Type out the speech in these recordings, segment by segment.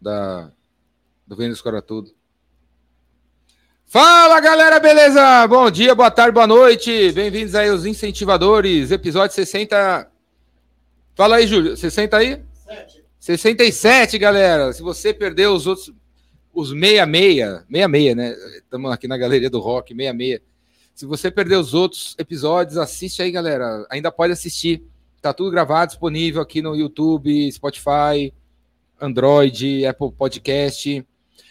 da, do Vênus Cora Tudo. Fala galera, beleza? Bom dia, boa tarde, boa noite. Bem-vindos aí aos Incentivadores, episódio 60. Fala aí, Júlio, 60 aí? 7. 67, galera. Se você perdeu os outros, os 66, 66, né? Estamos aqui na galeria do rock, 66. Se você perdeu os outros episódios, assiste aí, galera. Ainda pode assistir. Tá tudo gravado, disponível aqui no YouTube, Spotify, Android, Apple Podcast.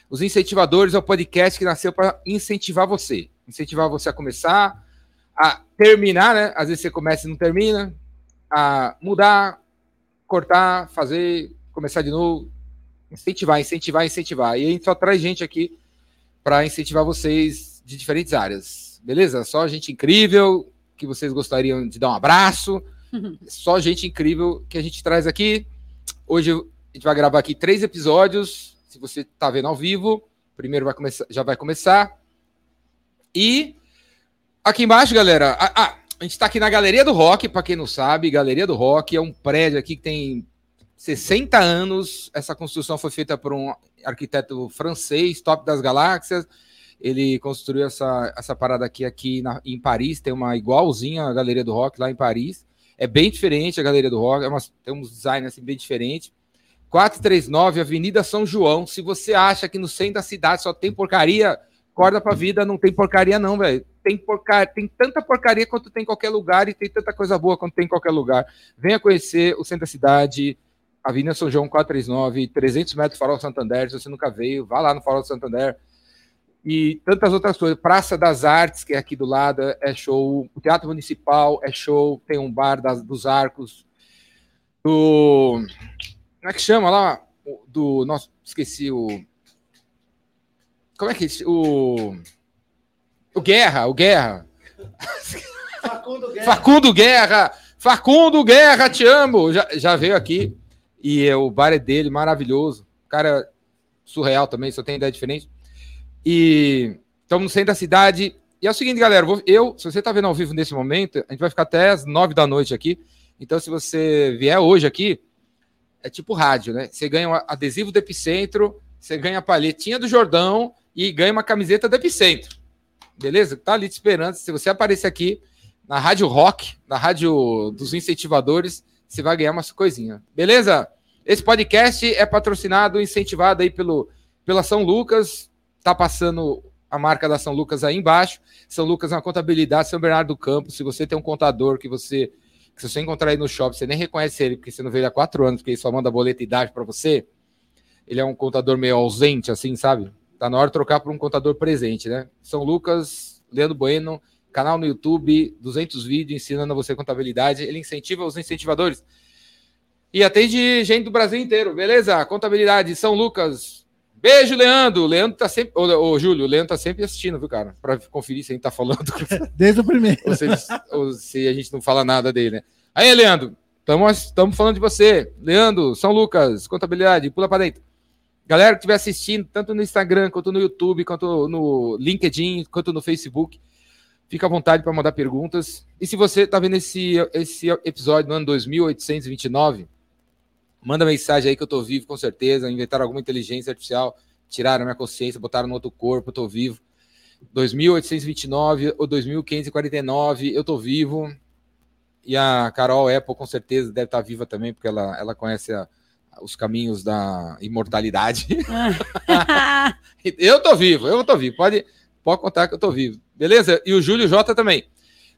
Os incentivadores é o podcast que nasceu para incentivar você. Incentivar você a começar, a terminar, né? Às vezes você começa e não termina, a mudar, cortar, fazer, começar de novo. Incentivar, incentivar, incentivar. E a gente só traz gente aqui para incentivar vocês de diferentes áreas. Beleza? Só gente incrível, que vocês gostariam de dar um abraço. Só gente incrível que a gente traz aqui. Hoje gente vai gravar aqui três episódios se você está vendo ao vivo, primeiro vai começar, já vai começar. E aqui embaixo, galera, a, a, a gente está aqui na Galeria do Rock, para quem não sabe, Galeria do Rock é um prédio aqui que tem 60 anos. Essa construção foi feita por um arquiteto francês, top das galáxias. Ele construiu essa, essa parada aqui, aqui na, em Paris, tem uma igualzinha a Galeria do Rock lá em Paris. É bem diferente a Galeria do Rock, é uma, tem uns designs assim, bem diferentes. 439, Avenida São João. Se você acha que no centro da cidade só tem porcaria, corda pra vida, não tem porcaria, não, velho. Tem, porcaria, tem tanta porcaria quanto tem em qualquer lugar e tem tanta coisa boa quanto tem em qualquer lugar. Venha conhecer o centro da cidade, Avenida São João 439, 300 metros do Farol Santander. Se você nunca veio, vá lá no Farol Santander. E tantas outras coisas. Praça das Artes, que é aqui do lado, é show. O Teatro Municipal é show. Tem um bar das, dos Arcos. Do como é que chama lá? Do. Nossa, esqueci o. Como é que. O. O Guerra, o Guerra. Facundo Guerra. Facundo Guerra! Facundo Guerra, te amo! Já, já veio aqui. E é, o bar é dele, maravilhoso. Cara surreal também, só tem ideia diferente. E estamos no centro da cidade. E é o seguinte, galera, eu, se você está vendo ao vivo nesse momento, a gente vai ficar até as nove da noite aqui. Então, se você vier hoje aqui, é tipo rádio, né? Você ganha um adesivo do Epicentro, você ganha a palhetinha do Jordão e ganha uma camiseta do Epicentro. Beleza? Tá ali te esperando. Se você aparecer aqui na Rádio Rock, na Rádio dos Incentivadores, você vai ganhar umas coisinhas. Beleza? Esse podcast é patrocinado, incentivado aí pelo, pela São Lucas. Tá passando a marca da São Lucas aí embaixo. São Lucas na contabilidade, São Bernardo do Campo. Se você tem um contador que você se você encontrar ele no shopping, você nem reconhece ele, porque você não vê ele há quatro anos, porque ele só manda boleta e idade para você. Ele é um contador meio ausente, assim, sabe? Tá na hora de trocar por um contador presente, né? São Lucas, Leandro Bueno, canal no YouTube, 200 vídeos ensinando a você contabilidade. Ele incentiva os incentivadores. E atende gente do Brasil inteiro, beleza? Contabilidade, São Lucas. Beijo, Leandro. Leandro tá sempre. Ô, ô Júlio, o Leandro tá sempre assistindo, viu, cara? Pra conferir se a gente tá falando. Desde o primeiro. ou, se, ou se a gente não fala nada dele, né? Aí, Leandro, estamos falando de você. Leandro, São Lucas, contabilidade, pula para dentro. Galera que estiver assistindo, tanto no Instagram, quanto no YouTube, quanto no LinkedIn, quanto no Facebook, fica à vontade para mandar perguntas. E se você está vendo esse, esse episódio no ano 2829, manda mensagem aí que eu estou vivo, com certeza. Inventaram alguma inteligência artificial, tiraram minha consciência, botaram no outro corpo, eu estou vivo. 2829 ou 2549, eu estou vivo. E a Carol Apple, com certeza, deve estar viva também, porque ela, ela conhece a, os caminhos da imortalidade. eu tô vivo, eu tô vivo. Pode, pode contar que eu tô vivo. Beleza? E o Júlio J também.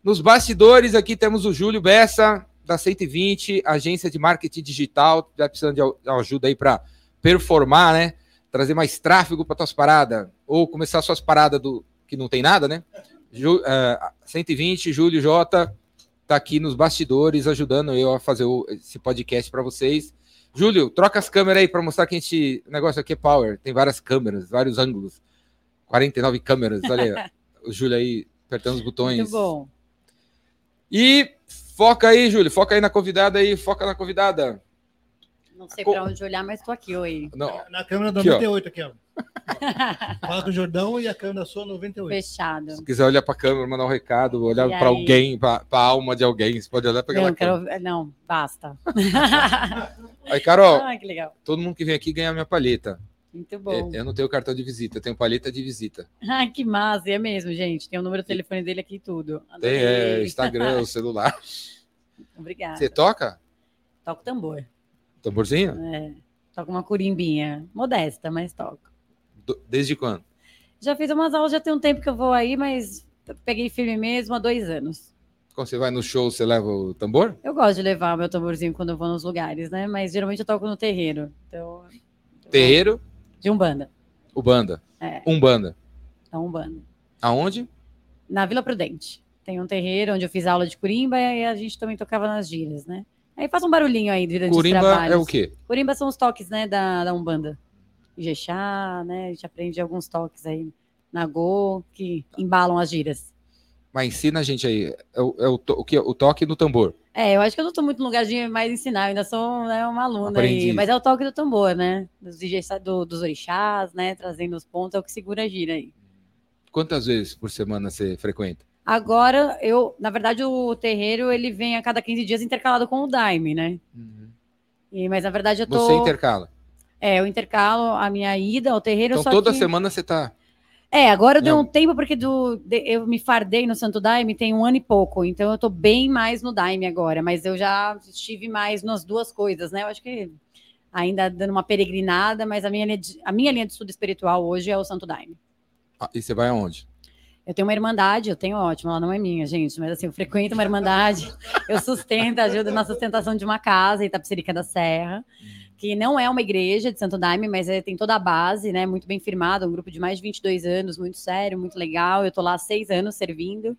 Nos bastidores aqui temos o Júlio Bessa, da 120, agência de marketing digital. Já precisando de ajuda aí para performar, né? Trazer mais tráfego para tuas paradas. Ou começar suas paradas do que não tem nada, né? Ju, uh, 120, Júlio J tá aqui nos bastidores ajudando eu a fazer o, esse podcast para vocês. Júlio, troca as câmeras aí para mostrar que a gente. O negócio aqui é power. Tem várias câmeras, vários ângulos. 49 câmeras. Olha aí, o Júlio aí apertando os botões. Muito bom. E foca aí, Júlio. Foca aí na convidada aí. Foca na convidada. Não sei para onde olhar, mas estou aqui, oi. Não. Na câmera 98 aqui, ó. Fala com o Jordão e a câmera sua 98. Fechado. Se quiser olhar para a câmera, mandar um recado, olhar para alguém, para a alma de alguém, você pode olhar para aquela não, quero... não, basta. Aí, Carol, Ah, que legal. todo mundo que vem aqui ganha minha palheta. Muito É, bom. Eu não tenho cartão de visita, eu tenho palheta de visita. Ah, que massa. E é mesmo, gente. Tem o número do telefone dele aqui e tudo. Tem é. Instagram, o celular. Obrigada. Você toca? Toco tambor. Tamborzinho? É. Toco uma curimbinha. Modesta, mas toco. Do- Desde quando? Já fiz umas aulas, já tem um tempo que eu vou aí, mas peguei firme mesmo há dois anos. Quando você vai no show, você leva o tambor? Eu gosto de levar meu tamborzinho quando eu vou nos lugares, né? Mas geralmente eu toco no terreiro. Então, Terreiro, de Umbanda. Ubanda. É. Umbanda. Então, Umbanda. Aonde? Na Vila Prudente. Tem um terreiro onde eu fiz aula de curimba e a gente também tocava nas gírias, né? Aí faz um barulhinho aí durante os Curimba trabalhos. é o quê? Curimba são os toques, né, da, da Umbanda. Ijexá, né? A gente aprende alguns toques aí na Go que embalam as gírias. Mas ensina a gente aí. É o, é o, to- o, que, o toque no tambor. É, eu acho que eu não tô muito no lugar de mais ensinar, eu ainda sou né, uma aluna aí, Aprendiz. mas é o toque do tambor, né? Dos, do- dos orixás, né? Trazendo os pontos, é o que segura a gira aí. Quantas vezes por semana você frequenta? Agora, eu, na verdade, o terreiro ele vem a cada 15 dias intercalado com o Daime, né? E, mas na verdade eu tô. Você intercala. É, eu intercalo a minha ida ao terreiro. Então só toda que... semana você tá. É, agora deu Não. um tempo porque do, de- eu me fardei no Santo Daime tem um ano e pouco, então eu tô bem mais no Daime agora, mas eu já estive mais nas duas coisas, né? Eu acho que ainda dando uma peregrinada, mas a minha, linha de, a minha linha de estudo espiritual hoje é o Santo Daime. Ah, E você vai aonde? Eu tenho uma irmandade, eu tenho ótimo, ela não é minha, gente, mas assim, eu frequento uma irmandade, eu sustento, ajudo na sustentação de uma casa, Itapecerica da Serra, que não é uma igreja de Santo Daime, mas é- tem toda a base, né, muito bem firmada, um grupo de mais de 22 anos, muito sério, muito legal, eu tô lá há seis anos servindo,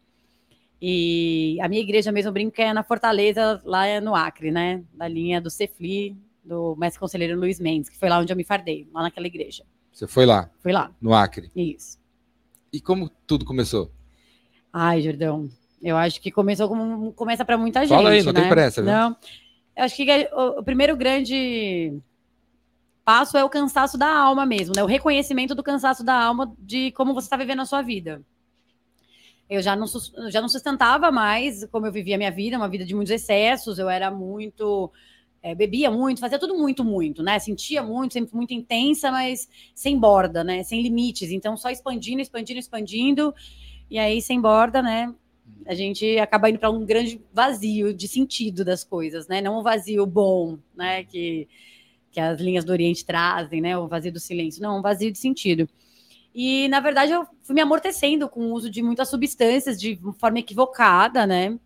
e a minha igreja mesmo, que é na Fortaleza, lá no Acre, né, da linha do Cefli, do mestre conselheiro Luiz Mendes, que foi lá onde eu me fardei, lá naquela igreja, Você foi lá, fui lá, no Acre. isso. E como tudo começou? Ai, Jordão, eu acho que começou como começa para muita gente. Fala aí, não né? tem pressa, viu? Não, eu acho que o, o primeiro grande passo é o cansaço da alma mesmo, né? O reconhecimento do cansaço da alma de como você está vivendo a sua vida. Eu já não, já não sustentava mais como eu vivia a minha vida, uma vida de muitos excessos, eu era muito. eh, bebia muito, fazia tudo muito, muito, né? Sentia muito, sempre muito intensa, mas sem borda, né? Sem limites. Então, só expandindo, expandindo, expandindo. E aí, sem borda, né? A gente acaba indo para um grande vazio de sentido das coisas, né? Não um vazio bom, né? Que, que as linhas do Oriente trazem, né? O vazio do silêncio. Não, um vazio de sentido. E, na verdade, eu fui me amortecendo com o uso de muitas substâncias de forma equivocada, né?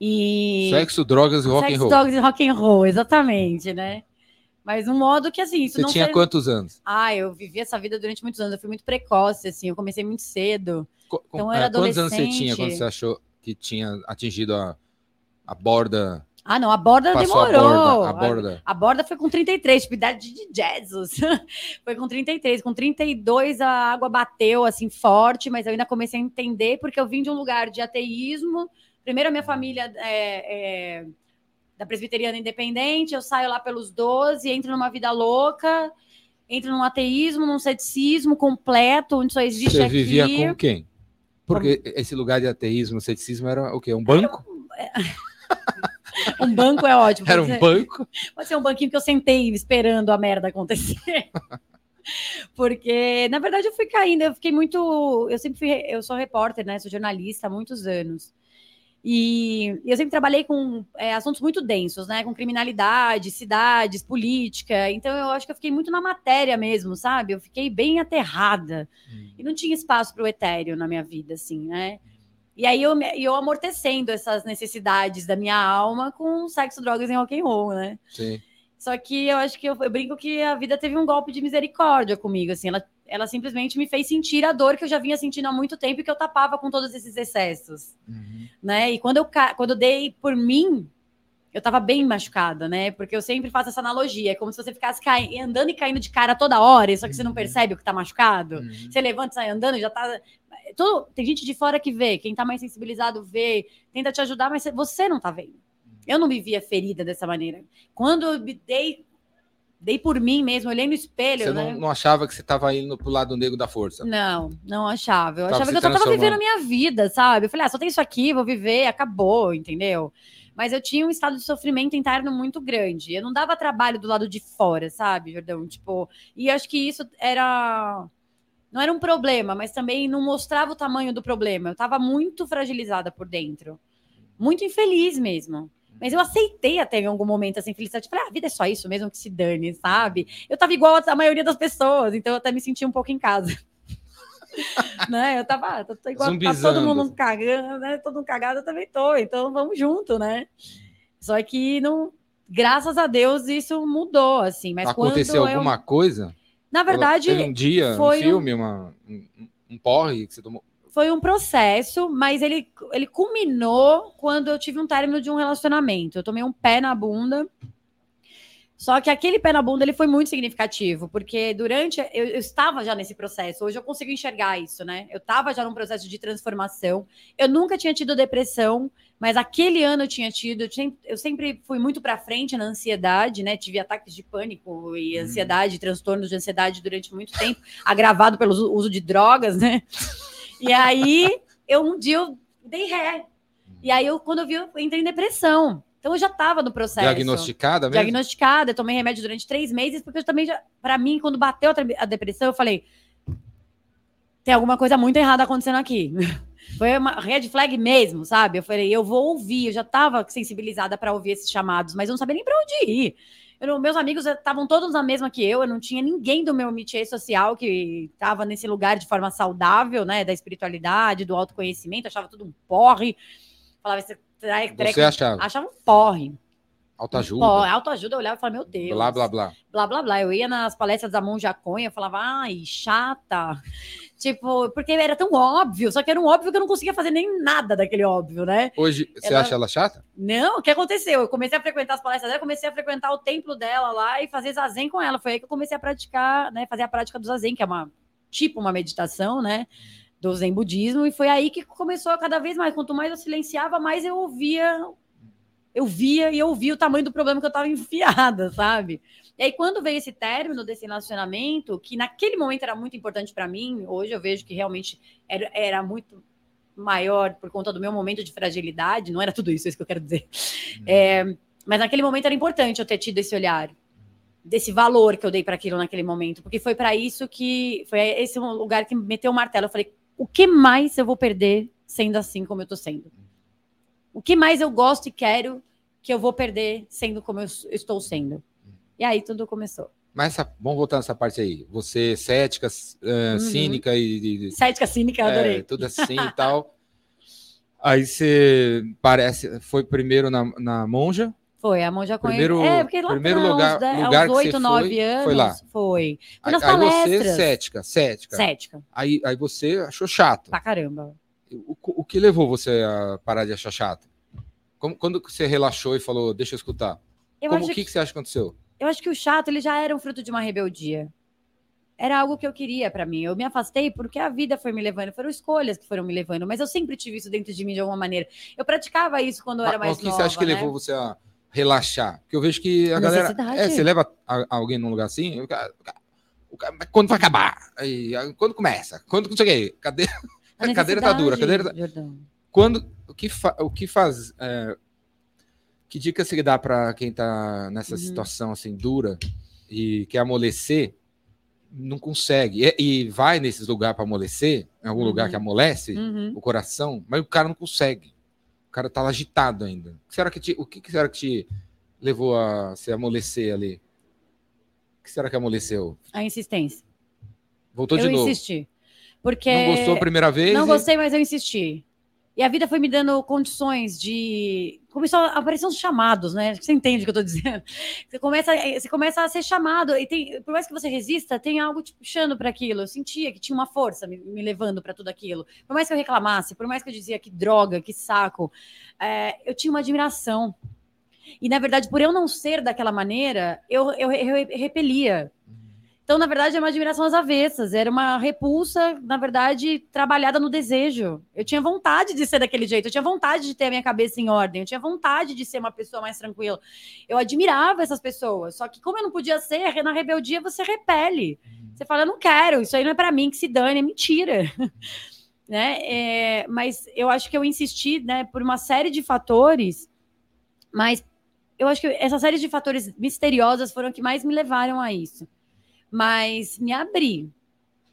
E... Sexo, drogas e rock Sex, and roll. Dogs e rock and roll, exatamente, né? Mas um modo que, assim, isso Você não tinha ser- quantos anos? Ah, eu vivi essa vida durante muitos anos. Eu fui muito precoce, assim. Eu comecei muito cedo. Então, eu era quantos anos você tinha quando você achou que tinha atingido a, a borda? Ah, não, a borda Passou demorou. a borda. A borda. A borda foi com 33, tipo, idade de Jesus. foi com 33. Com 32 a água bateu, assim, forte, mas eu ainda comecei a entender, porque eu vim de um lugar de ateísmo. Primeiro, a minha família é, é da presbiteriana independente, eu saio lá pelos 12, entro numa vida louca, entro num ateísmo, num ceticismo completo, onde só existe Você aqui. vivia com quem? Porque esse lugar de ateísmo, ceticismo era o quê? Um banco? Um banco é ótimo. Era um banco? Pode ser um banquinho que eu sentei esperando a merda acontecer. Porque, na verdade, eu fui caindo, eu fiquei muito. Eu sempre fui. Eu sou repórter, né? Sou jornalista há muitos anos. E eu sempre trabalhei com é, assuntos muito densos, né? Com criminalidade, cidades, política. Então eu acho que eu fiquei muito na matéria mesmo, sabe? Eu fiquei bem aterrada. E não tinha espaço para o etéreo na minha vida, assim, né? E aí eu, eu amortecendo essas necessidades da minha alma com sexo, drogas e rock and roll, né? Sim. Só que eu acho que eu, eu brinco que a vida teve um golpe de misericórdia comigo, assim, ela, ela simplesmente me fez sentir a dor que eu já vinha sentindo há muito tempo e que eu tapava com todos esses excessos, Uhum. né? E quando eu, quando eu dei por mim, eu tava bem machucada, né? Porque eu sempre faço essa analogia, é como se você ficasse cai- andando e caindo de cara toda hora, só que você não Uhum. percebe o que tá machucado. Uhum. Você levanta, sai andando, já tá. Todo- Tem gente de fora que vê, quem tá mais sensibilizado vê, tenta te ajudar, mas você não tá vendo. Eu não me via ferida dessa maneira. Quando eu me dei, dei por mim mesmo, olhei no espelho, Você né? não, não achava que você estava indo pro lado negro da força? Não, não achava. Eu Tava achava que eu só tava vivendo a minha vida, sabe? Eu falei, ah, só tem isso aqui, vou viver, acabou, entendeu? Mas eu tinha um estado de sofrimento interno muito grande. Eu não dava trabalho do lado de fora, sabe, Jordão? Tipo, e acho que isso era não era um problema, mas também não mostrava o tamanho do problema. Eu estava muito fragilizada por dentro. Muito infeliz mesmo. Mas eu aceitei até em algum momento essa infelicidade. Falei, ah, a vida é só isso mesmo que se dane, sabe? Eu tava igual a maioria das pessoas, então eu até me senti um pouco em casa. né? Eu tava, ah, tô, tô igual tá todo mundo cagando, né? Todo mundo cagado, eu também tô. Então vamos junto, né? Só que não, graças a Deus isso mudou, assim. Mas aconteceu alguma eu... coisa? Na verdade, Teve um dia, foi um filme, uma, um, um porre que você tomou foi um processo, mas ele, ele culminou quando eu tive um término de um relacionamento. Eu tomei um pé na bunda. Só que aquele pé na bunda ele foi muito significativo, porque durante eu, eu estava já nesse processo. Hoje eu consigo enxergar isso, né? Eu estava já num processo de transformação. Eu nunca tinha tido depressão, mas aquele ano eu tinha tido. Eu, tinha, eu sempre fui muito para frente na ansiedade, né? Tive ataques de pânico e uhum. ansiedade, hum. transtornos de ansiedade durante muito tempo, agravado pelo uso de drogas, né? E aí, eu um dia eu dei ré. E aí, eu, quando eu vi, eu entrei em depressão. Então, eu já estava no processo. Diagnosticada mesmo? Diagnosticada. Eu tomei remédio durante três meses, porque eu também, para mim, quando bateu a depressão, eu falei: tem alguma coisa muito errada acontecendo aqui. Foi uma red flag mesmo, sabe? Eu falei, eu vou ouvir. Eu já estava sensibilizada para ouvir esses chamados, mas eu não sabia nem para onde ir. Eu, meus amigos estavam todos na mesma que eu, eu não tinha ninguém do meu métier social que estava nesse lugar de forma saudável, né? Da espiritualidade, do autoconhecimento, achava tudo um porre. Falava, você, você achava? Achava um porre. Autoajuda. Pô, autoajuda, eu olhava e falava, meu Deus. Blá, blá, blá. Blá, blá, blá. Eu ia nas palestras da Monja Conha, eu falava, ai, chata. Tipo, porque era tão óbvio, só que era um óbvio que eu não conseguia fazer nem nada daquele óbvio, né? Hoje, você ela... acha ela chata? Não, o que aconteceu? Eu comecei a frequentar as palestras dela, comecei a frequentar o templo dela lá e fazer zazen com ela. Foi aí que eu comecei a praticar, né? Fazer a prática do zazen, que é uma tipo uma meditação, né? Do zen budismo, e foi aí que começou a cada vez mais. Quanto mais eu silenciava, mais eu ouvia eu via e eu ouvia o tamanho do problema que eu estava enfiada, sabe? E aí, quando veio esse término desse relacionamento, que naquele momento era muito importante para mim, hoje eu vejo que realmente era, era, muito maior por conta do meu momento de fragilidade, não era tudo isso, é isso que eu quero dizer. Uhum. É, mas naquele momento era importante eu ter tido esse olhar, desse valor que eu dei para aquilo naquele momento, porque foi para isso que foi esse lugar que me meteu o martelo. Eu falei, o que mais eu vou perder sendo assim como eu tô sendo? O que mais eu gosto e quero que eu vou perder sendo como eu estou sendo? E aí tudo começou. Mas essa, vamos voltar nessa parte aí. Você cética, uh, uhum. cínica e. Cética, cínica, adorei. É, tudo assim e tal. Aí você parece. Foi primeiro na, na Monja. Foi, a Monja conhece. Primeiro, é, porque lá primeiro lugar, uns, lugar aos 8, 9 foi, anos. Foi lá. Foi. Foi aí, aí você, cética, cética. Cética. Aí, aí você achou chato. Pra caramba. O, o que levou você a parar de achar chato? Como, quando você relaxou e falou, deixa eu escutar? Eu Como, o que, que, que você acha que aconteceu? Eu acho que o chato ele já era um fruto de uma rebeldia. Era algo que eu queria para mim. Eu me afastei porque a vida foi me levando, foram escolhas que foram me levando, mas eu sempre tive isso dentro de mim de alguma maneira. Eu praticava isso quando eu era mais nova. O que você acha que né? levou você a relaxar? Porque eu vejo que a, galera. É, você leva alguém num lugar assim, quando vai acabar? Quando começa? Quando não sei o quê? Cadê? A, a cadeira tá dura, a cadeira tá... Quando o que, fa, o que faz é, que dica você dá para quem tá nessa uhum. situação assim dura e quer amolecer, não consegue e, e vai nesses lugares para amolecer, em algum uhum. lugar que amolece uhum. o coração, mas o cara não consegue. O cara tá agitado ainda. O que será que te, o que será que te levou a se amolecer ali? O que será que amoleceu? A insistência. Voltou eu de novo. Eu insisti. Porque. Não gostou a primeira vez? Não e... gostei, mas eu insisti. E a vida foi me dando condições de. Começou a aparecer uns chamados, né? Você entende o que eu estou dizendo? Você começa, você começa a ser chamado, e tem, por mais que você resista, tem algo te puxando para aquilo. Eu sentia que tinha uma força me, me levando para tudo aquilo. Por mais que eu reclamasse, por mais que eu dizia que droga, que saco, é, eu tinha uma admiração. E, na verdade, por eu não ser daquela maneira, eu, eu, eu repelia. Então, na verdade, é uma admiração às avessas, era uma repulsa, na verdade, trabalhada no desejo. Eu tinha vontade de ser daquele jeito, eu tinha vontade de ter a minha cabeça em ordem, eu tinha vontade de ser uma pessoa mais tranquila. Eu admirava essas pessoas, só que como eu não podia ser, na rebeldia você repele. Você fala, eu não quero, isso aí não é para mim, que se dane, é mentira. né? É, mas eu acho que eu insisti, né, por uma série de fatores Mas eu acho que essa série de fatores misteriosos foram que mais me levaram a isso. Mas me abri.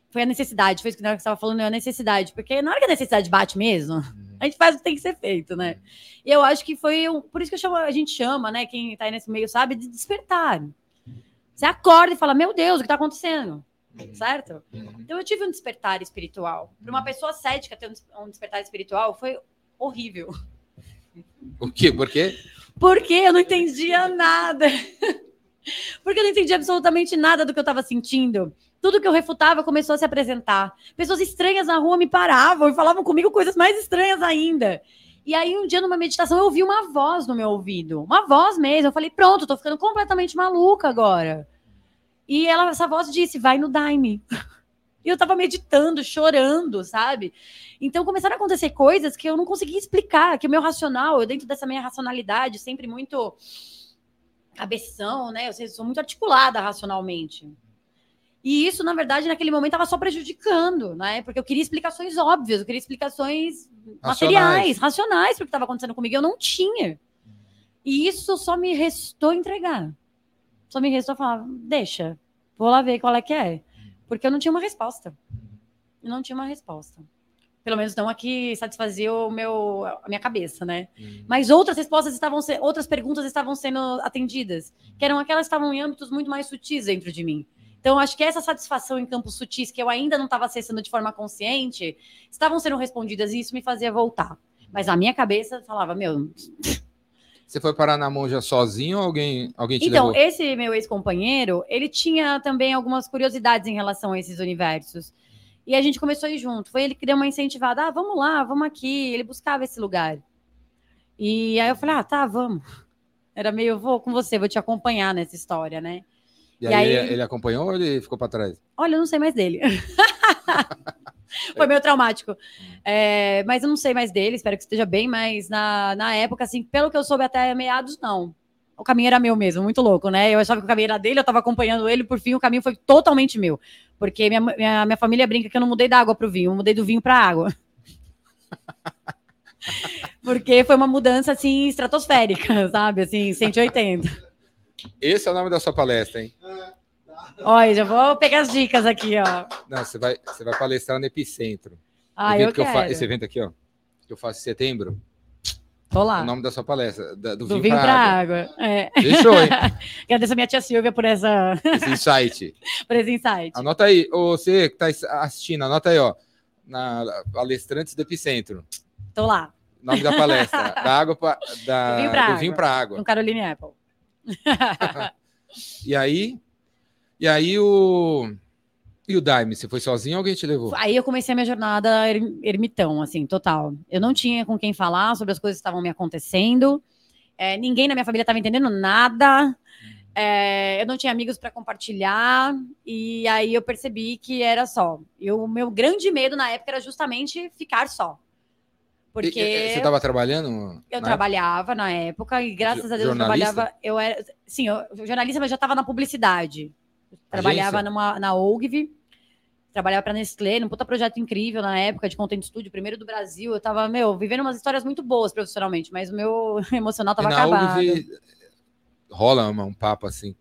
Foi a necessidade, foi isso que você estava falando, é a necessidade. Porque na hora que a necessidade bate mesmo, uhum. a gente faz o que tem que ser feito, né? E eu acho que foi. Um, por isso que chamo, a gente chama, né? Quem está aí nesse meio sabe, de despertar. Você acorda e fala: Meu Deus, o que está acontecendo? Uhum. Certo? Uhum. Então eu tive um despertar espiritual. Para uma pessoa cética ter um despertar espiritual foi horrível. O quê? Por quê? Porque eu não entendia nada. Porque eu não entendia absolutamente nada do que eu estava sentindo. Tudo que eu refutava começou a se apresentar. Pessoas estranhas na rua me paravam e falavam comigo coisas mais estranhas ainda. E aí, um dia, numa meditação, eu ouvi uma voz no meu ouvido. Uma voz mesmo. Eu falei, pronto, tô ficando completamente maluca agora. E ela, essa voz disse, vai no Daime. E eu tava meditando, chorando, sabe? Então começaram a acontecer coisas que eu não conseguia explicar, que o meu racional, eu dentro dessa minha racionalidade, sempre muito cabeção, né? Eu sou muito articulada racionalmente. E isso, na verdade, naquele momento estava só prejudicando, né? Porque eu queria explicações óbvias, eu queria explicações racionais. materiais, racionais para o que estava acontecendo comigo. Eu não tinha. E isso só me restou entregar. Só me restou falar, deixa, vou lá ver qual é que é. Porque eu não tinha uma resposta. Eu não tinha uma resposta. Pelo menos não a que satisfazia o meu, a minha cabeça, né? Uhum. Mas outras respostas estavam outras perguntas estavam sendo atendidas, que eram aquelas que estavam em âmbitos muito mais sutis dentro de mim. Então, acho que essa satisfação em campos sutis que eu ainda não estava acessando de forma consciente, estavam sendo respondidas e isso me fazia voltar. Mas a minha cabeça falava, meu. Você foi parar na monja sozinho ou alguém, alguém te então, levou? Esse meu ex-companheiro, ele tinha também algumas curiosidades em relação a esses universos. E a gente começou a ir junto. Foi ele que deu uma incentivada. Ah, vamos lá, vamos aqui. Ele buscava esse lugar. E aí eu falei, ah, tá, vamos. Era meio, vou com você, vou te acompanhar nessa história, né? E, e aí, aí, ele acompanhou ou ele ficou para trás? Olha, eu não sei mais dele. Foi meio traumático. É, mas eu não sei mais dele, espero que esteja bem, mas na, na época, assim, pelo que eu soube até meados, não. O caminho era meu mesmo, muito louco, né? Eu achava que o caminho era dele, eu estava acompanhando ele, por fim o caminho foi totalmente meu. Porque minha, minha, minha família brinca que eu não mudei da água para o vinho, eu mudei do vinho para a água. Porque foi uma mudança, assim, estratosférica, sabe? Assim, 180. Esse é o nome da sua palestra, hein? Olha, já vou pegar as dicas aqui, ó. Não, você vai, você vai palestrar no Epicentro. Ah, eu quero. Eu esse evento aqui, ó, que eu faço em setembro. Tô lá. O nome da sua palestra, da, do, do vinho, vinho para água. água. É. Fechou, hein? Agradeço a minha tia Silvia por essa... Esse insight. por esse insight. Anota aí, você que está assistindo, anota aí, ó. Na Palestrantes do Epicentro. Tô lá. Nome da palestra. da água pra, da, do vinho para água. Com Caroline Apple. e aí... E aí o... E o Daime, você foi sozinho ou alguém te levou? Aí eu comecei a minha jornada ermitão, assim, total. Eu não tinha com quem falar sobre as coisas que estavam me acontecendo. É, ninguém na minha família estava entendendo nada. É, eu não tinha amigos para compartilhar. E aí eu percebi que era só. E o meu grande medo na época era justamente ficar só. Porque e, você estava trabalhando? Eu trabalhava época? na época e graças a Deus eu trabalhava. Eu era, sim, eu, jornalista, mas já estava na publicidade. Trabalhava numa, na OGV trabalhava para Nestlé, num puta projeto incrível na época de Content Studio, primeiro do Brasil. Eu tava, meu, vivendo umas histórias muito boas profissionalmente, mas o meu emocional tava acabado. rola um papo assim,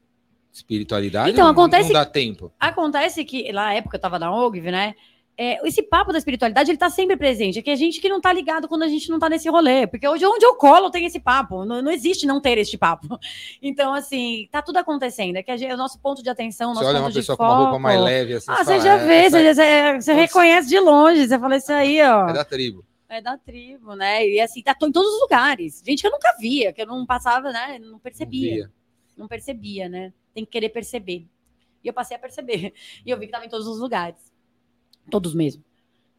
espiritualidade? Então, acontece. Não dá tempo. Acontece que, na época eu tava na OGV, né? É, esse papo da espiritualidade, ele tá sempre presente. É que a gente que não tá ligado quando a gente não tá nesse rolê. Porque hoje, onde eu colo, tem esse papo. Não, não existe não ter este papo. Então, assim, tá tudo acontecendo. É que gente, o nosso ponto de atenção, o nosso você olha uma pessoa com uma roupa mais leve, assim. Ah, você já é, vê, você, você, você reconhece de longe. Você fala isso aí, ó. É da tribo. É da tribo, né? E assim, tá em todos os lugares. Gente que eu nunca via, que eu não passava, né? Não percebia. Não, não percebia, né? Tem que querer perceber. E eu passei a perceber. E eu vi que tava em todos os lugares. Todos mesmo.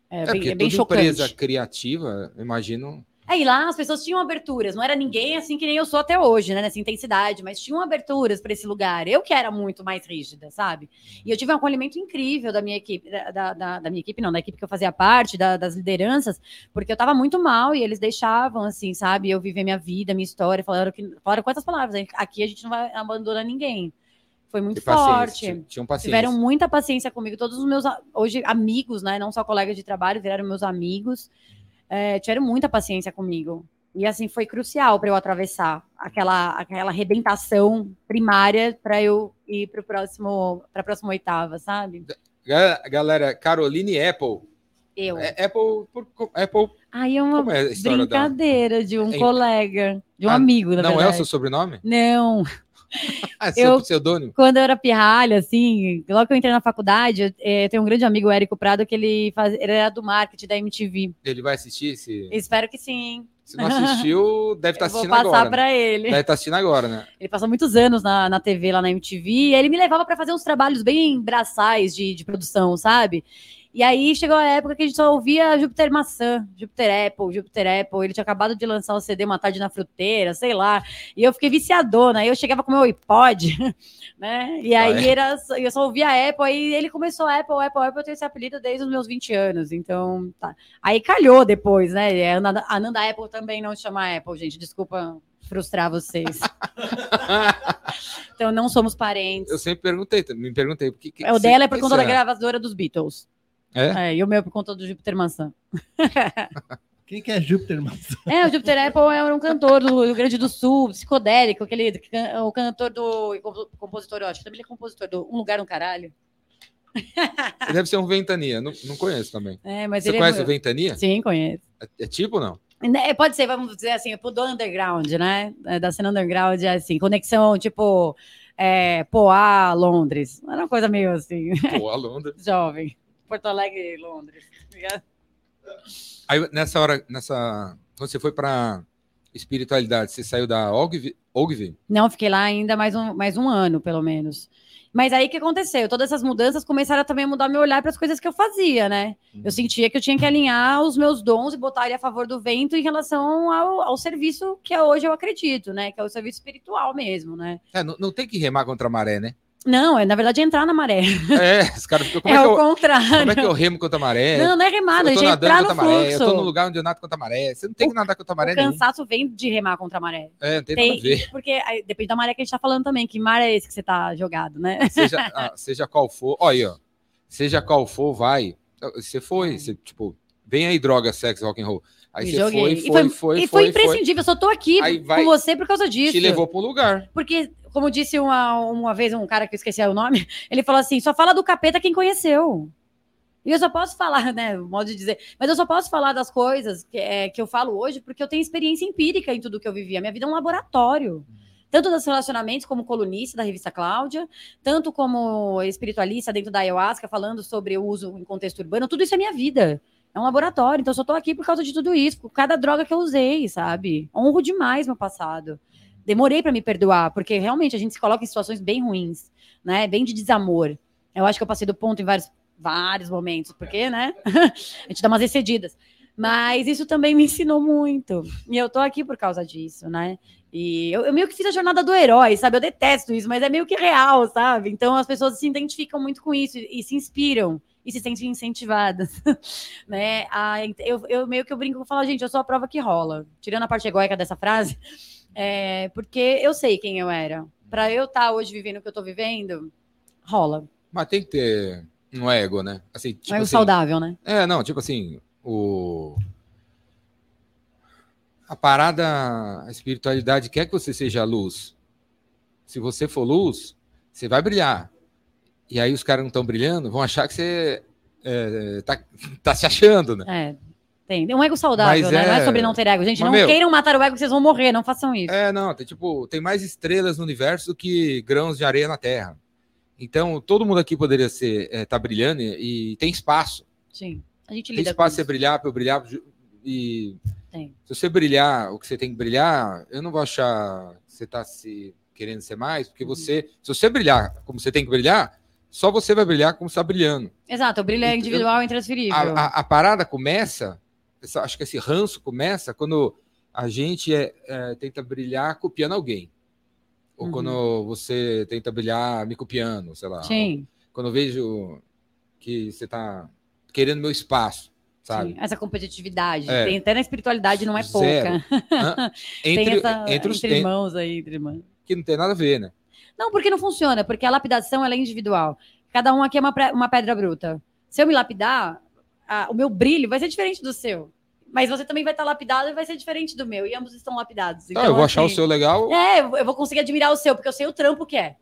É, é bem, é bem chocante. empresa criativa, imagino. É, e lá as pessoas tinham aberturas, não era ninguém assim que nem eu sou até hoje, né, nessa intensidade, mas tinham aberturas para esse lugar. Eu que era muito mais rígida, sabe? E eu tive um acolhimento incrível da minha equipe, da, da, da minha equipe, não, da equipe que eu fazia parte, da, das lideranças, porque eu tava muito mal e eles deixavam, assim, sabe, eu viver minha vida, minha história, falaram, que, falaram quantas palavras, aqui a gente não vai abandonar ninguém foi muito forte. Tinham paciência. Tiveram muita paciência comigo. Todos os meus hoje amigos, né? Não só colegas de trabalho, viraram meus amigos. É, tiveram muita paciência comigo. E assim foi crucial para eu atravessar aquela aquela arrebentação primária para eu ir para próximo para a próxima oitava, sabe? Ga- Galera, Caroline Apple. Eu. É, Apple, por, Apple Aí é uma é brincadeira de um É- colega, de um Ah, amigo, na Não é o verdade. seu sobrenome? Não. Ah, é seu Eu- pseudônimo? Quando eu era pirralha, assim, logo que eu entrei na faculdade, eu, eh, tem um grande amigo, o Érico Prado, que ele, faz, ele era do marketing da MTV. Ele vai assistir? Se, Espero que sim. se não assistiu, deve estar eu vou assistindo passar agora. né? para ele. Deve estar assistindo agora, né? Ele passou muitos anos na, na TV, lá na MTV, e ele me levava para fazer uns trabalhos bem braçais de, de produção, sabe? E aí chegou a época que a gente só ouvia Júpiter Maçã, Júpiter Apple, Júpiter Apple. Ele tinha acabado de lançar o CD Uma Tarde na Fruteira, sei lá. E eu fiquei viciadona. Aí eu chegava com o meu iPod, né? E aí Vai. era, só- eu só ouvia Apple. Aí ele começou Apple, Apple, Apple. Eu tenho esse apelido desde os meus 20 anos. Então, tá. Aí calhou depois, né? E A Nanda, Apple também não chama Apple, gente. Desculpa frustrar vocês. Então não somos parentes. Eu sempre perguntei, me perguntei. Porque, que, É, o que- dela é por que conta da será? gravadora dos Beatles. É? É, e o meu por conta do Júpiter Maçã. Quem que é Júpiter, mano? É, o Júpiter Apple era um cantor do Rio Grande do Sul, psicodélico, aquele can- o cantor do compositor, eu acho que também ele é compositor do Um Lugar no Caralho. Ele deve ser um Ventania. Não, não conheço também. É, mas Você ele conhece é... o Ventania? Sim, conheço. É, é tipo ou não? Né, Pode ser, vamos dizer assim, pro do underground, né? É, Da cena underground, é assim, conexão tipo é, Poá, Londres. Era uma coisa meio assim, a Londres. jovem. Porto Alegre, Londres. tá ligado? Aí nessa hora, nessa. Quando você foi pra espiritualidade, você saiu da Ogilvy? Ogilvy? Não, fiquei lá ainda mais um, mais um ano, pelo menos. Mas aí o que aconteceu? Todas essas mudanças começaram também a mudar meu olhar para as coisas que eu fazia, né? Uhum. Eu sentia que eu tinha que alinhar os meus dons e botar ele a favor do vento em relação ao, ao serviço que é hoje eu acredito, né? Que é o serviço espiritual mesmo, né? É, não, não tem que remar contra a maré, né? Não, é na verdade entrar na maré. É, os caras ficam. Como, é é o eu, contrário. como é que eu remo contra a maré? Não, não é remada, eu a tô gente nadando entrar no contra a maré, eu tô no fluxo. lugar onde eu nado contra a maré. Você não tem que nadar contra a maré O nenhum. cansaço vem de remar contra a maré. É, não tem, nada a Tem, ver. porque aí, depende da maré que a gente tá falando também. Que maré é esse que você tá jogado, né? Seja, ah, seja qual for. Olha aí, ó. Seja qual for, vai. Você foi, você, tipo, vem aí droga, sexo, rock and roll. Aí Me você joguei. foi, E foi, foi- foi, e foi, foi, foi. imprescindível. Eu só tô aqui Aí vai- com você por causa disso. Te levou para um lugar. Porque, como disse uma, uma vez um cara que eu esqueci o nome, ele falou assim: só fala do capeta quem conheceu. E eu só posso falar, né? Modo de dizer, mas eu só posso falar das coisas que, é, que eu falo hoje porque eu tenho experiência empírica em tudo que eu vivi. A minha vida é um laboratório. Tanto dos relacionamentos, como colunista da revista Cláudia, tanto como espiritualista dentro da ayahuasca, falando sobre o uso em contexto urbano, tudo isso é minha vida. É um laboratório, então eu só tô aqui por causa de tudo isso, por cada droga que eu usei, sabe? Honro demais meu passado. Demorei para me perdoar, porque realmente a gente se coloca em situações bem ruins, né? Bem de desamor. Eu acho que eu passei do ponto em vários, vários momentos, porque, né? a gente dá umas excedidas. Mas isso também me ensinou muito. E eu tô aqui por causa disso, né? E eu, eu meio que fiz a jornada do herói, sabe? Eu detesto isso, mas é meio que real, sabe? Então as pessoas se identificam muito com isso e, e se inspiram e se sentem incentivadas, né? A, eu, eu meio que eu brinco e falo, gente, eu sou a prova que rola. Tirando a parte egóica dessa frase, é, porque eu sei quem eu era. Para eu estar hoje vivendo o que eu tô vivendo, rola. Mas tem que ter um ego, né? Assim, tipo é o assim, saudável, né? É, não, tipo assim, o. A parada, a espiritualidade quer que você seja luz. Se você for luz, você vai brilhar. E aí os caras não estão brilhando, vão achar que você é, tá, tá se achando, né? É. Tem. Um ego saudável, Mas né? Não é é- sobre não ter ego. Gente, Mas, não meu- queiram matar o ego que vocês vão morrer, não façam isso. É, não, tem tipo, tem mais estrelas no universo do que grãos de areia na Terra. Então, todo mundo aqui poderia ser, é, tá brilhando e, e tem espaço. Sim. A gente Tem lida espaço com pra você brilhar, para eu brilhar. E Tem. se você brilhar o que você tem que brilhar, eu não vou achar que você está se querendo ser mais, porque Uhum. você, se você brilhar como você tem que brilhar, só você vai brilhar como está brilhando. Exato, o brilho é individual e intransferível. A, a- a parada começa, acho que esse ranço começa quando a gente é, é, tenta brilhar copiando alguém. Ou Uhum. quando você tenta brilhar me copiando, sei lá. Sim, Quando eu vejo que você está querendo meu espaço, sabe? sim. Essa competitividade. É. Tem, até na espiritualidade não é pouca. Hã? Tem Entre, essa, entre os entre irmãos aí, entre que não tem nada a ver, né? Não, porque não funciona, porque a lapidação é individual. Cada um aqui é uma, uma pedra bruta. Se eu me lapidar, a- o meu brilho vai ser diferente do seu. Mas você também vai estar lapidado e vai ser diferente do meu. E ambos estão lapidados. Então, eu vou achar o assim, seu legal. É, eu vou conseguir admirar o seu, porque eu sei o trampo que é.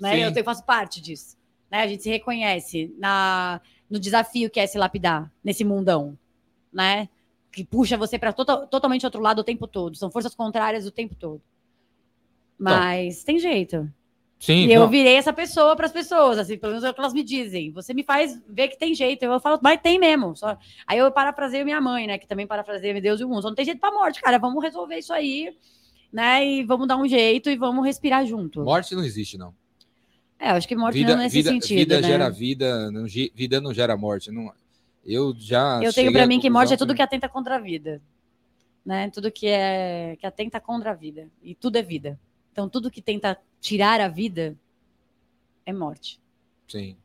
Né? Eu, eu faço parte disso. Né? A gente se reconhece na, no desafio que é se lapidar nesse mundão. Né? Que puxa você para totalmente outro lado o tempo todo. São forças contrárias o tempo todo. Mas tem jeito. Sim, E eu não. virei essa pessoa para as pessoas, assim, pelo menos é o que elas me dizem. Você me faz ver que tem jeito. Eu falo, mas tem mesmo. Só... Aí eu parafraseio minha mãe, né? Que também parafraseia Deus e o mundo. Só não tem jeito pra morte, cara. Vamos resolver isso aí, né? E vamos dar um jeito e vamos respirar junto. Morte não existe, não. É, eu acho que morte Vida, não nesse vida, sentido. vida né? gera vida, não, vida não gera morte. Não, eu já. Eu tenho à mim que morte é tudo que atenta contra a vida. Né? Tudo que é que atenta contra a vida. E tudo é vida. Então, tudo que tenta tirar a vida é morte. Sim.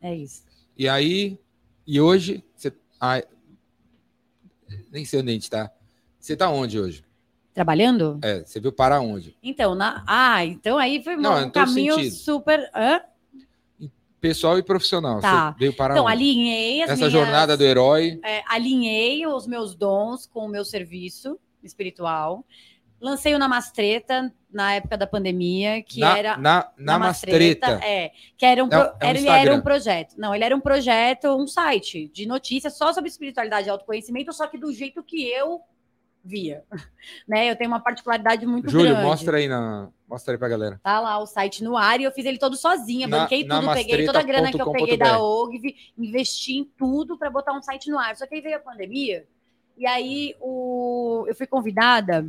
É isso. E aí, e hoje, você. ai, nem sei onde a gente tá. Você tá onde hoje? Trabalhando? É, você veio parar onde? Então, na... ah, então aí foi Não, um caminho sentido. super. Hã? Pessoal e profissional. Tá. Você veio parar Então, onde? alinhei as Essa minhas- jornada do herói. é, alinhei os meus dons com o meu serviço espiritual. Lancei o Namastreta na época da pandemia, que na, era na, na mastreta. É, que era um, pro- É é um era- ele era um projeto. Não, ele era um projeto, um site de notícias só sobre espiritualidade e autoconhecimento, só que do jeito que eu via. Né? Eu tenho uma particularidade muito Júlio, grande. mostra aí na, mostra aí pra galera. Tá lá o site no ar e eu fiz ele todo sozinha, Na- banquei tudo, peguei toda a grana que eu peguei da OGV, investi em tudo para botar um site no ar. Só que aí veio a pandemia e aí o, eu fui convidada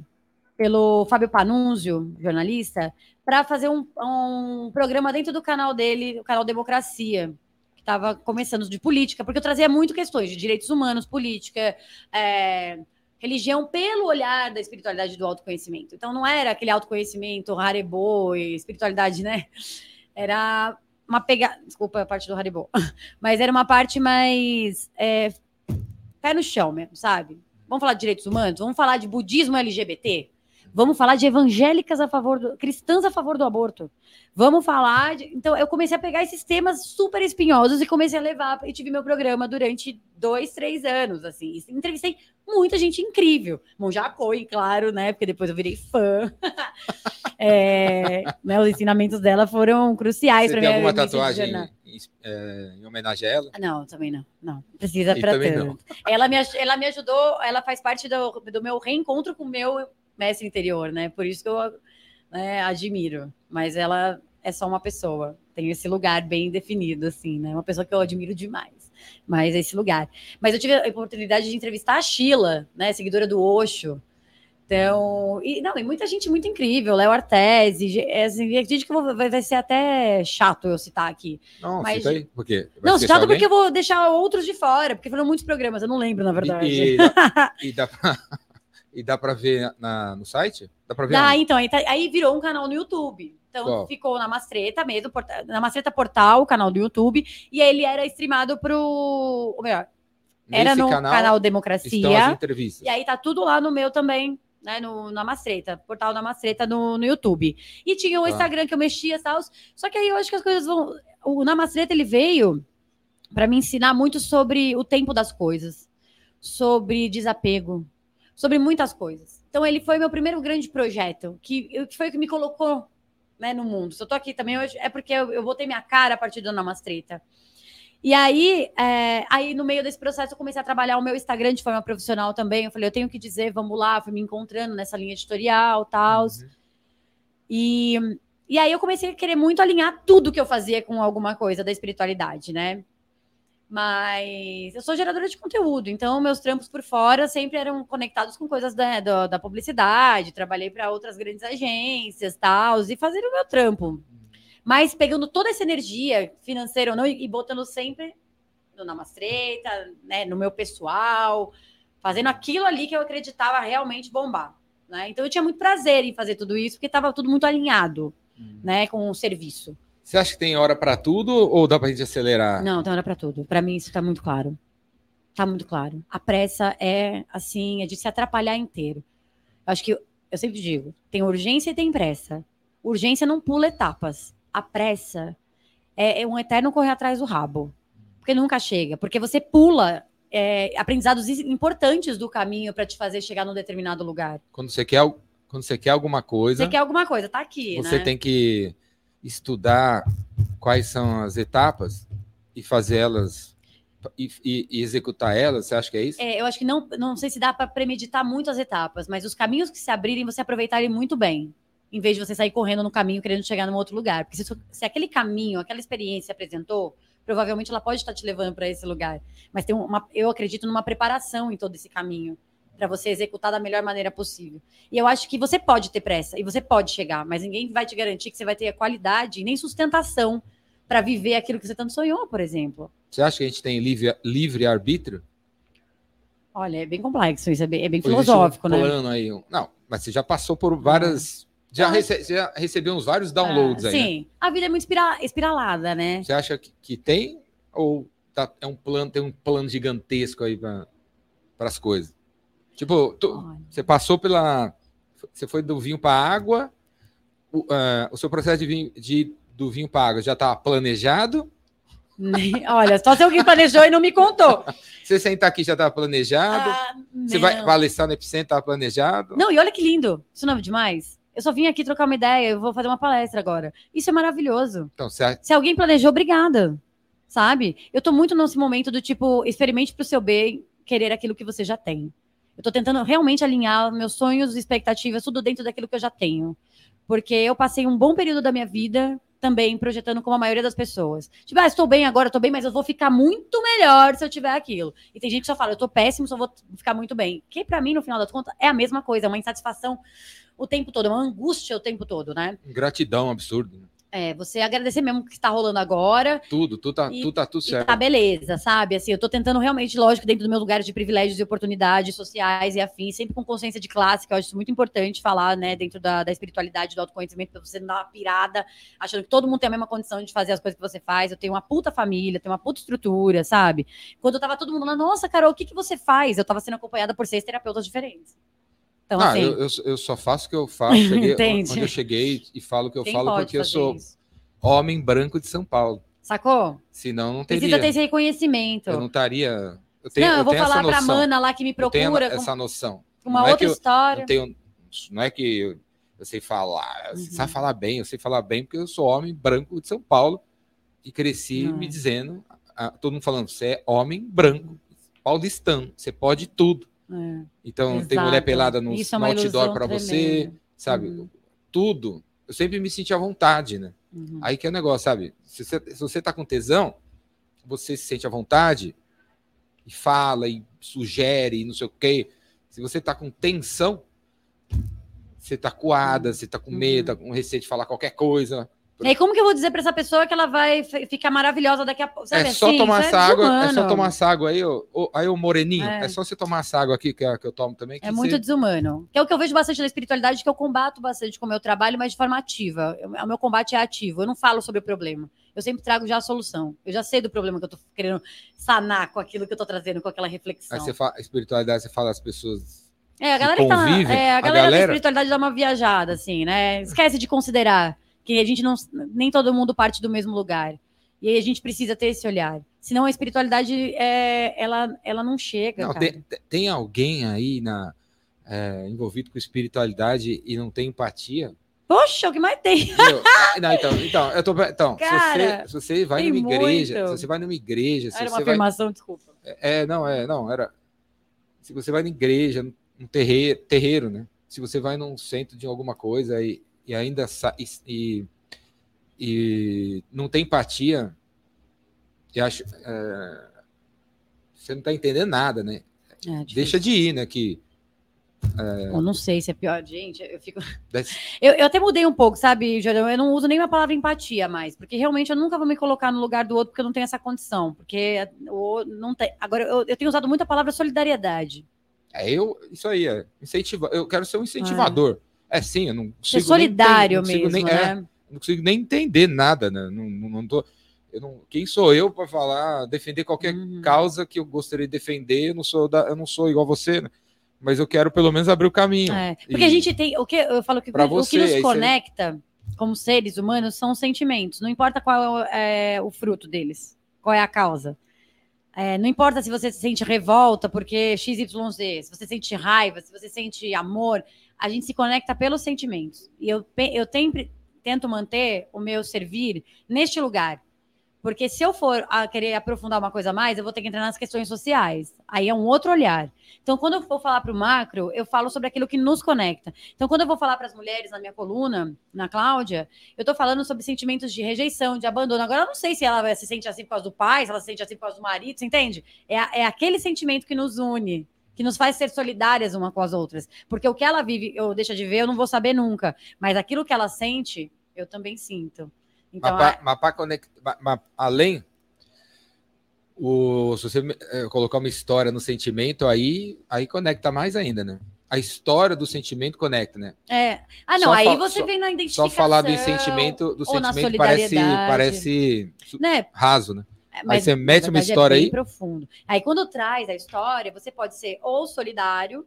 pelo Fábio Panunzio, jornalista, para fazer um, um programa dentro do canal dele, o canal Democracia, que estava começando de política, porque eu trazia muito questões de direitos humanos, política, é, religião pelo olhar da espiritualidade do autoconhecimento. Então não era aquele autoconhecimento Haribo e espiritualidade, né? Era uma pegada, desculpa a parte do Haribo, mas era uma parte mais é, pé no chão mesmo, sabe? Vamos falar de direitos humanos? Vamos falar de budismo LGBT? Vamos falar de evangélicas a favor do. cristãs a favor do aborto. Vamos falar. De... Então, eu comecei a pegar esses temas super espinhosos e comecei a levar e tive meu programa durante dois, três anos. assim. Entrevistei muita gente incrível. Monja Coen, claro, né? Porque depois eu virei fã. É, né, os ensinamentos dela foram cruciais para tem mim. alguma tatuagem em, é, em homenagem a ela? Não, também não. Não, precisa para tanto. não. Ela me, ela me ajudou, ela faz parte do, do meu reencontro com o meu mestre interior, né? Por isso que eu né, admiro. Mas ela é só uma pessoa. Tem esse lugar bem definido, assim, né? Uma pessoa que eu admiro demais. Mas é esse lugar. Mas eu tive a oportunidade de entrevistar a Sheila, né? Seguidora do Osho. Então, e não, e muita gente muito incrível, Léo Artesi, ge- é, assim, gente que vou- vai, vai ser até chato eu citar aqui. Não, Mas- cita aí. Por quê? Vai Não, chato alguém? porque eu vou deixar outros de fora, porque foram muitos programas, eu não lembro, na verdade. E, e dá, e dá pra, e dá pra ver na, no site? Dá pra ver Ah, então, aí, tá- aí virou um canal no YouTube. Então Qual? ficou na Mastreta mesmo, porta- na Mastreta Portal, o canal do YouTube, e aí ele era streamado pro. Ou melhor, era Nesse no canal, as Democracia. entrevistas. E aí tá tudo lá no meu também, né? No, na Mastreta, portal da Mastreta no, no YouTube. E tinha o Tá. Instagram que eu mexia e tal. Só que aí eu acho que as coisas vão. O na Mastreta ele veio para me ensinar muito sobre o tempo das coisas, sobre desapego, sobre muitas coisas. Então ele foi meu primeiro grande projeto, que, que foi o que me colocou né, no mundo. Se eu tô aqui também hoje, é porque eu, eu botei minha cara a partir do Namastreta. E aí, é, aí, no meio desse processo, eu comecei a trabalhar o meu Instagram de forma profissional também. Eu falei, eu tenho que dizer, vamos lá, fui me encontrando nessa linha editorial tal. Uhum. E, e aí eu comecei a querer muito alinhar tudo que eu fazia com alguma coisa da espiritualidade, né? Mas eu sou geradora de conteúdo, então meus trampos por fora sempre eram conectados com coisas da, da, da publicidade. Trabalhei para outras grandes agências, tal, e fazer o meu trampo. Mas pegando toda essa energia financeira ou não e, e botando sempre no Namastreta, né, no meu pessoal, fazendo aquilo ali que eu acreditava realmente bombar. Né? Então eu tinha muito prazer em fazer tudo isso, porque estava tudo muito alinhado Uhum. né, com o serviço. Você acha que tem hora pra tudo ou dá pra gente acelerar? Não, tem hora para tudo. Para mim isso está muito claro. Tá muito claro. A pressa é assim, é de se atrapalhar inteiro. Eu acho que eu sempre digo, tem urgência e tem pressa. Urgência não pula etapas. A pressa é, é um eterno correr atrás do rabo. Porque nunca chega, porque você pula é, aprendizados importantes do caminho para te fazer chegar num determinado lugar. Quando você quer, quando você quer alguma coisa. Você quer alguma coisa, tá aqui. Você né? tem que estudar quais são as etapas e fazer elas e, e, e, executar elas, você acha que é isso? É, eu acho que não, não sei se dá para premeditar muito as etapas, mas os caminhos que se abrirem, você aproveitarem muito bem, em vez de você sair correndo no caminho querendo chegar num outro lugar. Porque se, se aquele caminho, aquela experiência se apresentou, provavelmente ela pode estar te levando para esse lugar. Mas tem uma, eu acredito numa preparação em todo esse caminho para você executar da melhor maneira possível. E eu acho que você pode ter pressa e você pode chegar, mas ninguém vai te garantir que você vai ter a qualidade nem sustentação para viver aquilo que você tanto sonhou, por exemplo. Você acha que a gente tem livre, livre arbítrio? Olha, é bem complexo isso, é bem, é bem filosófico, né? Aí. Não, mas você já passou por várias. Já, rece, já recebeu uns vários downloads ah, aí. Sim, né? a vida é muito espiralada, né? Você acha que, que tem ou tá, é um plano, tem um plano gigantesco aí para as coisas? Tipo, tu, você passou pela. Você foi do vinho para água. O, uh, o seu processo de, vinho, de do vinho para água já está planejado? Olha, só se alguém planejou e não me contou. Você sentar aqui já estava tá planejado? Ah, você vai palestrar no Epicentro, estava planejado? Não, e olha que lindo. Isso não é demais? Eu só vim aqui trocar uma ideia, eu vou fazer uma palestra agora. Isso é maravilhoso. Então, se, se alguém planejou, obrigada. Sabe? Eu tô muito nesse momento do tipo, experimente pro seu bem, querer aquilo que você já tem. Eu tô tentando realmente alinhar meus sonhos expectativas, tudo dentro daquilo que eu já tenho. Porque eu passei um bom período da minha vida também projetando como a maioria das pessoas. Tipo, ah, estou bem agora, estou bem, mas eu vou ficar muito melhor se eu tiver aquilo. E tem gente que só fala, eu estou péssimo, só vou ficar muito bem. Que para mim, no final das contas, é a mesma coisa, é uma insatisfação o tempo todo, uma angústia o tempo todo, né? Gratidão absurdo. É, você agradecer mesmo o que está rolando agora. Tudo, tudo tá, e, tudo tá tudo certo. tá beleza, sabe? Assim, eu tô tentando realmente, lógico, dentro do meu lugar de privilégios e oportunidades sociais e afins, sempre com consciência de classe, que eu acho isso muito importante falar, né, dentro da, da espiritualidade, do autoconhecimento, pra você não dar uma pirada, achando que todo mundo tem a mesma condição de fazer as coisas que você faz. Eu tenho uma puta família, tenho uma puta estrutura, sabe? Quando eu tava todo mundo lá, nossa, Carol, o que, que você faz? Eu tava sendo acompanhada por seis terapeutas diferentes. Então, ah, assim, eu, eu, eu, só faço o que eu faço. Cheguei, onde eu cheguei e falo o que eu Quem falo porque eu sou isso? homem branco de São Paulo. Sacou? Senão não teria. Precisa ter esse reconhecimento. Eu não estaria. Eu tenho, não, eu, eu vou falar para a Mana lá que me procura. essa noção. Uma não é outra é história. Não, tenho, não é que eu, eu sei falar, uhum. você sabe falar bem, eu sei falar bem porque eu sou homem branco de São Paulo e cresci me dizendo, todo mundo falando, você é homem branco, paulistano, você pode tudo. É. Então, Exato. tem mulher pelada no, é no outdoor para você, sabe? Uhum. Tudo. Eu sempre me senti à vontade, né? Uhum. Aí que é o negócio, sabe? Se você, se você tá com tesão, você se sente à vontade e fala e sugere e não sei o quê. Se você tá com tensão, você tá coada, você tá com medo, uhum. tá com receio de falar qualquer coisa. E aí, como que eu vou dizer para essa pessoa que ela vai ficar maravilhosa daqui a pouco? É só assim? tomar essa é água, é só tomar essa água aí, ó, aí o moreninho, é. é. só você tomar essa água aqui que, é, que eu tomo também. é muito desumano. Que é o que eu vejo bastante na espiritualidade, que eu combato bastante com o meu trabalho, mas de forma ativa. o meu combate é ativo, eu não falo sobre o problema. Eu sempre trago já a solução. Eu já sei do problema que eu tô querendo sanar com aquilo que eu tô trazendo, com aquela reflexão. Aí você fala, a espiritualidade, você fala às pessoas é, a galera que, tá, é, a, a galera, galera da espiritualidade dá uma viajada, assim, né? Esquece de considerar que a gente não nem todo mundo parte do mesmo lugar. E aí a gente precisa ter esse olhar. Senão a espiritualidade é, ela, ela não chega. Não, tem, tem, alguém aí na, é, envolvido com espiritualidade e não tem empatia? Poxa, o que mais tem? não, então, então, eu tô, então Cara, se, você, se você vai numa igreja, muito. se você vai numa igreja, era uma afirmação, vai, desculpa. É, é, não, é, não, era. Se você vai na igreja, num terreiro, terreiro, né? Se você vai num centro de alguma coisa e e ainda e, e não tem empatia, eu acho, é, você não está entendendo nada, né? É, Deixa de ir, né? Que, é... Eu não sei se é pior, gente. Eu fico. Eu, eu até mudei um pouco, sabe, Jordão? Eu não uso nem a palavra empatia mais, porque realmente eu nunca vou me colocar no lugar do outro porque eu não tenho essa condição. Porque não tem. Agora, eu, eu tenho usado muito a palavra solidariedade. É, eu, isso aí, é incentiva. Eu quero ser um incentivador. É. É sim, eu não consigo. É solidário nem, não mesmo, nem, é, né? É, não consigo nem entender nada, né? Não, não, não tô, eu não, quem sou eu para falar, defender qualquer uhum. causa que eu gostaria de defender? Eu não sou, da, eu não sou igual você, né? Mas eu quero pelo menos abrir o caminho. É, porque e, a gente tem. O que eu falo que o, você, o que nos conecta você... como seres humanos são os sentimentos. Não importa qual é o fruto deles, qual é a causa. É, não importa se você sente revolta porque XYZ, se você sente raiva, se você sente amor, a gente se conecta pelos sentimentos. E eu, eu sempre tento manter o meu servir neste lugar. Porque se eu for a querer aprofundar uma coisa mais, eu vou ter que entrar nas questões sociais. Aí é um outro olhar. Então, quando eu for falar para o macro, eu falo sobre aquilo que nos conecta. Então, quando eu vou falar para as mulheres na minha coluna, na Cláudia, eu estou falando sobre sentimentos de rejeição, de abandono. Agora, eu não sei se ela se sente assim por causa do pai, se ela se sente assim por causa do marido, você entende? É, é aquele sentimento que nos une que nos faz ser solidárias uma com as outras. Porque o que ela vive ou deixa de ver, eu não vou saber nunca. Mas aquilo que ela sente, eu também sinto. Então, mas, a... mas, conect... além, o, se você é, colocar uma história no sentimento, aí, aí conecta mais ainda, né? A história do sentimento conecta, né? É. Ah, não, só aí você só, vem na identificação. Só falar do sentimento, do sentimento parece, parece né? raso, né? É, mas, aí você mete uma é história é aí. profundo. Aí quando traz a história, você pode ser ou solidário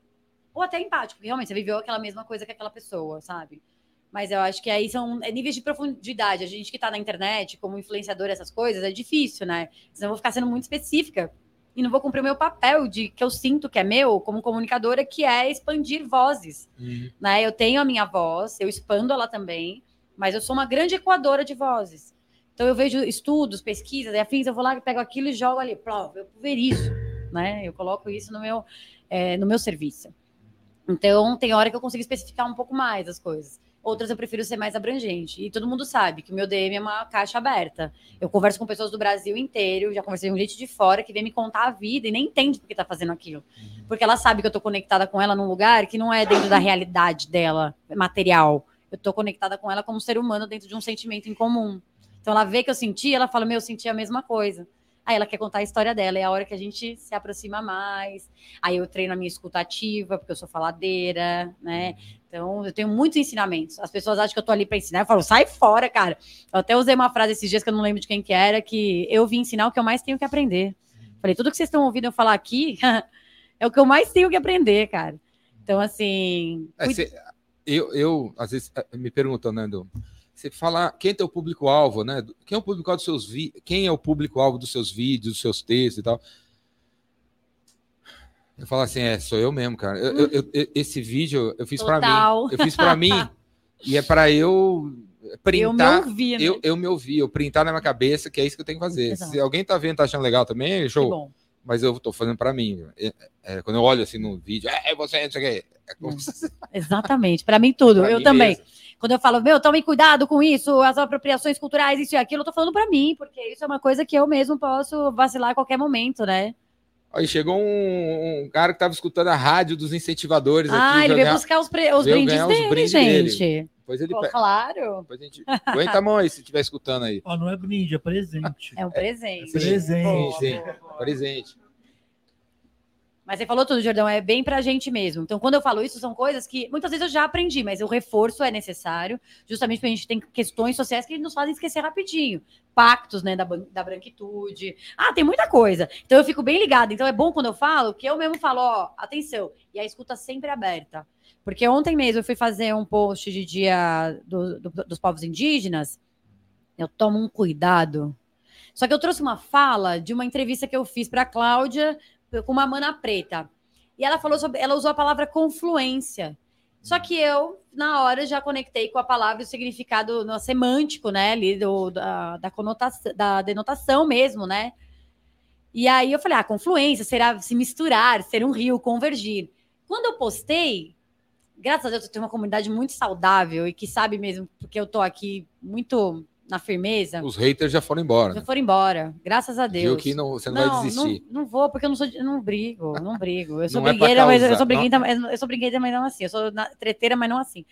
ou até empático, porque realmente você viveu aquela mesma coisa que aquela pessoa, sabe? Mas eu acho que aí são é, níveis de profundidade. A gente que está na internet, como influenciador, essas coisas, é difícil, né? Senão eu vou ficar sendo muito específica e não vou cumprir o meu papel de que eu sinto que é meu como comunicadora, que é expandir vozes. Uhum. Né? Eu tenho a minha voz, eu expando ela também, mas eu sou uma grande equadora de vozes. Então eu vejo estudos, pesquisas e afins, eu vou lá, pego aquilo e jogo ali, eu pulverizo, né? Eu coloco isso no meu, é, no meu serviço. Então tem hora que eu consigo especificar um pouco mais as coisas. Outras eu prefiro ser mais abrangente. E todo mundo sabe que o meu DM é uma caixa aberta. Eu converso com pessoas do Brasil inteiro, já conversei com gente de fora que vem me contar a vida e nem entende por que tá fazendo aquilo. Uhum. Porque ela sabe que eu tô conectada com ela num lugar que não é dentro da realidade dela, material. Eu tô conectada com ela como ser humano dentro de um sentimento em comum. Então ela vê que eu senti, ela fala: Meu, eu senti a mesma coisa. Aí ela quer contar a história dela, é a hora que a gente se aproxima mais. Aí eu treino a minha escutativa, porque eu sou faladeira, né? Então eu tenho muitos ensinamentos. As pessoas acham que eu tô ali para ensinar, eu falo, sai fora, cara. Eu até usei uma frase esses dias que eu não lembro de quem que era, que eu vim ensinar o que eu mais tenho que aprender. Falei, tudo que vocês estão ouvindo eu falar aqui é o que eu mais tenho que aprender, cara. Então, assim. É, cê, eu, eu, às vezes, eh, me perguntam, Nando, você fala quem é teu público-alvo, né? Quem é o público-alvo dos seus vi... quem é o público-alvo dos seus vídeos, dos seus textos e tal. Eu falo assim, é, sou eu mesmo, cara. Eu, eu, eu, esse vídeo eu fiz para mim. Eu fiz para mim e é para eu printar. Eu me ouvi, né? eu, eu me ouvi, eu printar na minha cabeça que é isso que eu tenho que fazer. Exato. Se alguém tá vendo, tá achando legal também, show. Mas eu tô fazendo para mim. É, é, quando eu olho assim no vídeo, é, é você, não sei o. É como... Exatamente, para mim tudo. pra eu mim também. Mesmo. Quando eu falo, meu, tome cuidado com isso, as apropriações culturais, isso e aquilo, eu tô falando para mim, porque isso é uma coisa que eu mesmo posso vacilar a qualquer momento, né? Aí chegou um, um cara que tava escutando a rádio dos incentivadores ah, aqui. ele veio buscar os, os brindes dele, os brindes gente. Dele. Depois ele Pô, claro. Depois a gente... Aguenta a mão aí se estiver escutando aí. Ó, não é brinde, é presente. É um presente. É presente. Sim, sim. Presente. Mas você falou tudo, Jordão, é bem pra gente mesmo. Então, quando eu falo isso, são coisas que muitas vezes eu já aprendi, mas o reforço é necessário, justamente porque a gente tem questões sociais que nos fazem esquecer rapidinho. Pactos, né, da, da branquitude. Ah, tem muita coisa. Então, eu fico bem ligada. Então, é bom quando eu falo que eu mesmo falo, ó, atenção. E a escuta sempre aberta. Porque ontem mesmo eu fui fazer um post de dia do, do, dos povos indígenas. Eu tomo um cuidado. Só que eu trouxe uma fala de uma entrevista que eu fiz para a Cláudia com uma mana preta. E ela falou sobre, ela usou a palavra confluência. Só que eu, na hora, já conectei com a palavra o significado no, semântico, né? Ali do, da, da conotação, da denotação mesmo, né? E aí eu falei, ah, confluência, será se misturar, ser um rio, convergir. Quando eu postei, graças a Deus eu tenho uma comunidade muito saudável e que sabe mesmo, porque eu tô aqui muito na firmeza. Os haters já foram embora. Já foram embora, graças a Deus. Viu que não, você não, não vai desistir. Não, não, vou, porque eu não sou, não brigo, não brigo. Eu sou é brigueira, é mas eu sou brigueira, não. eu sou brigueira, mas não assim. Eu sou treteira, mas não assim.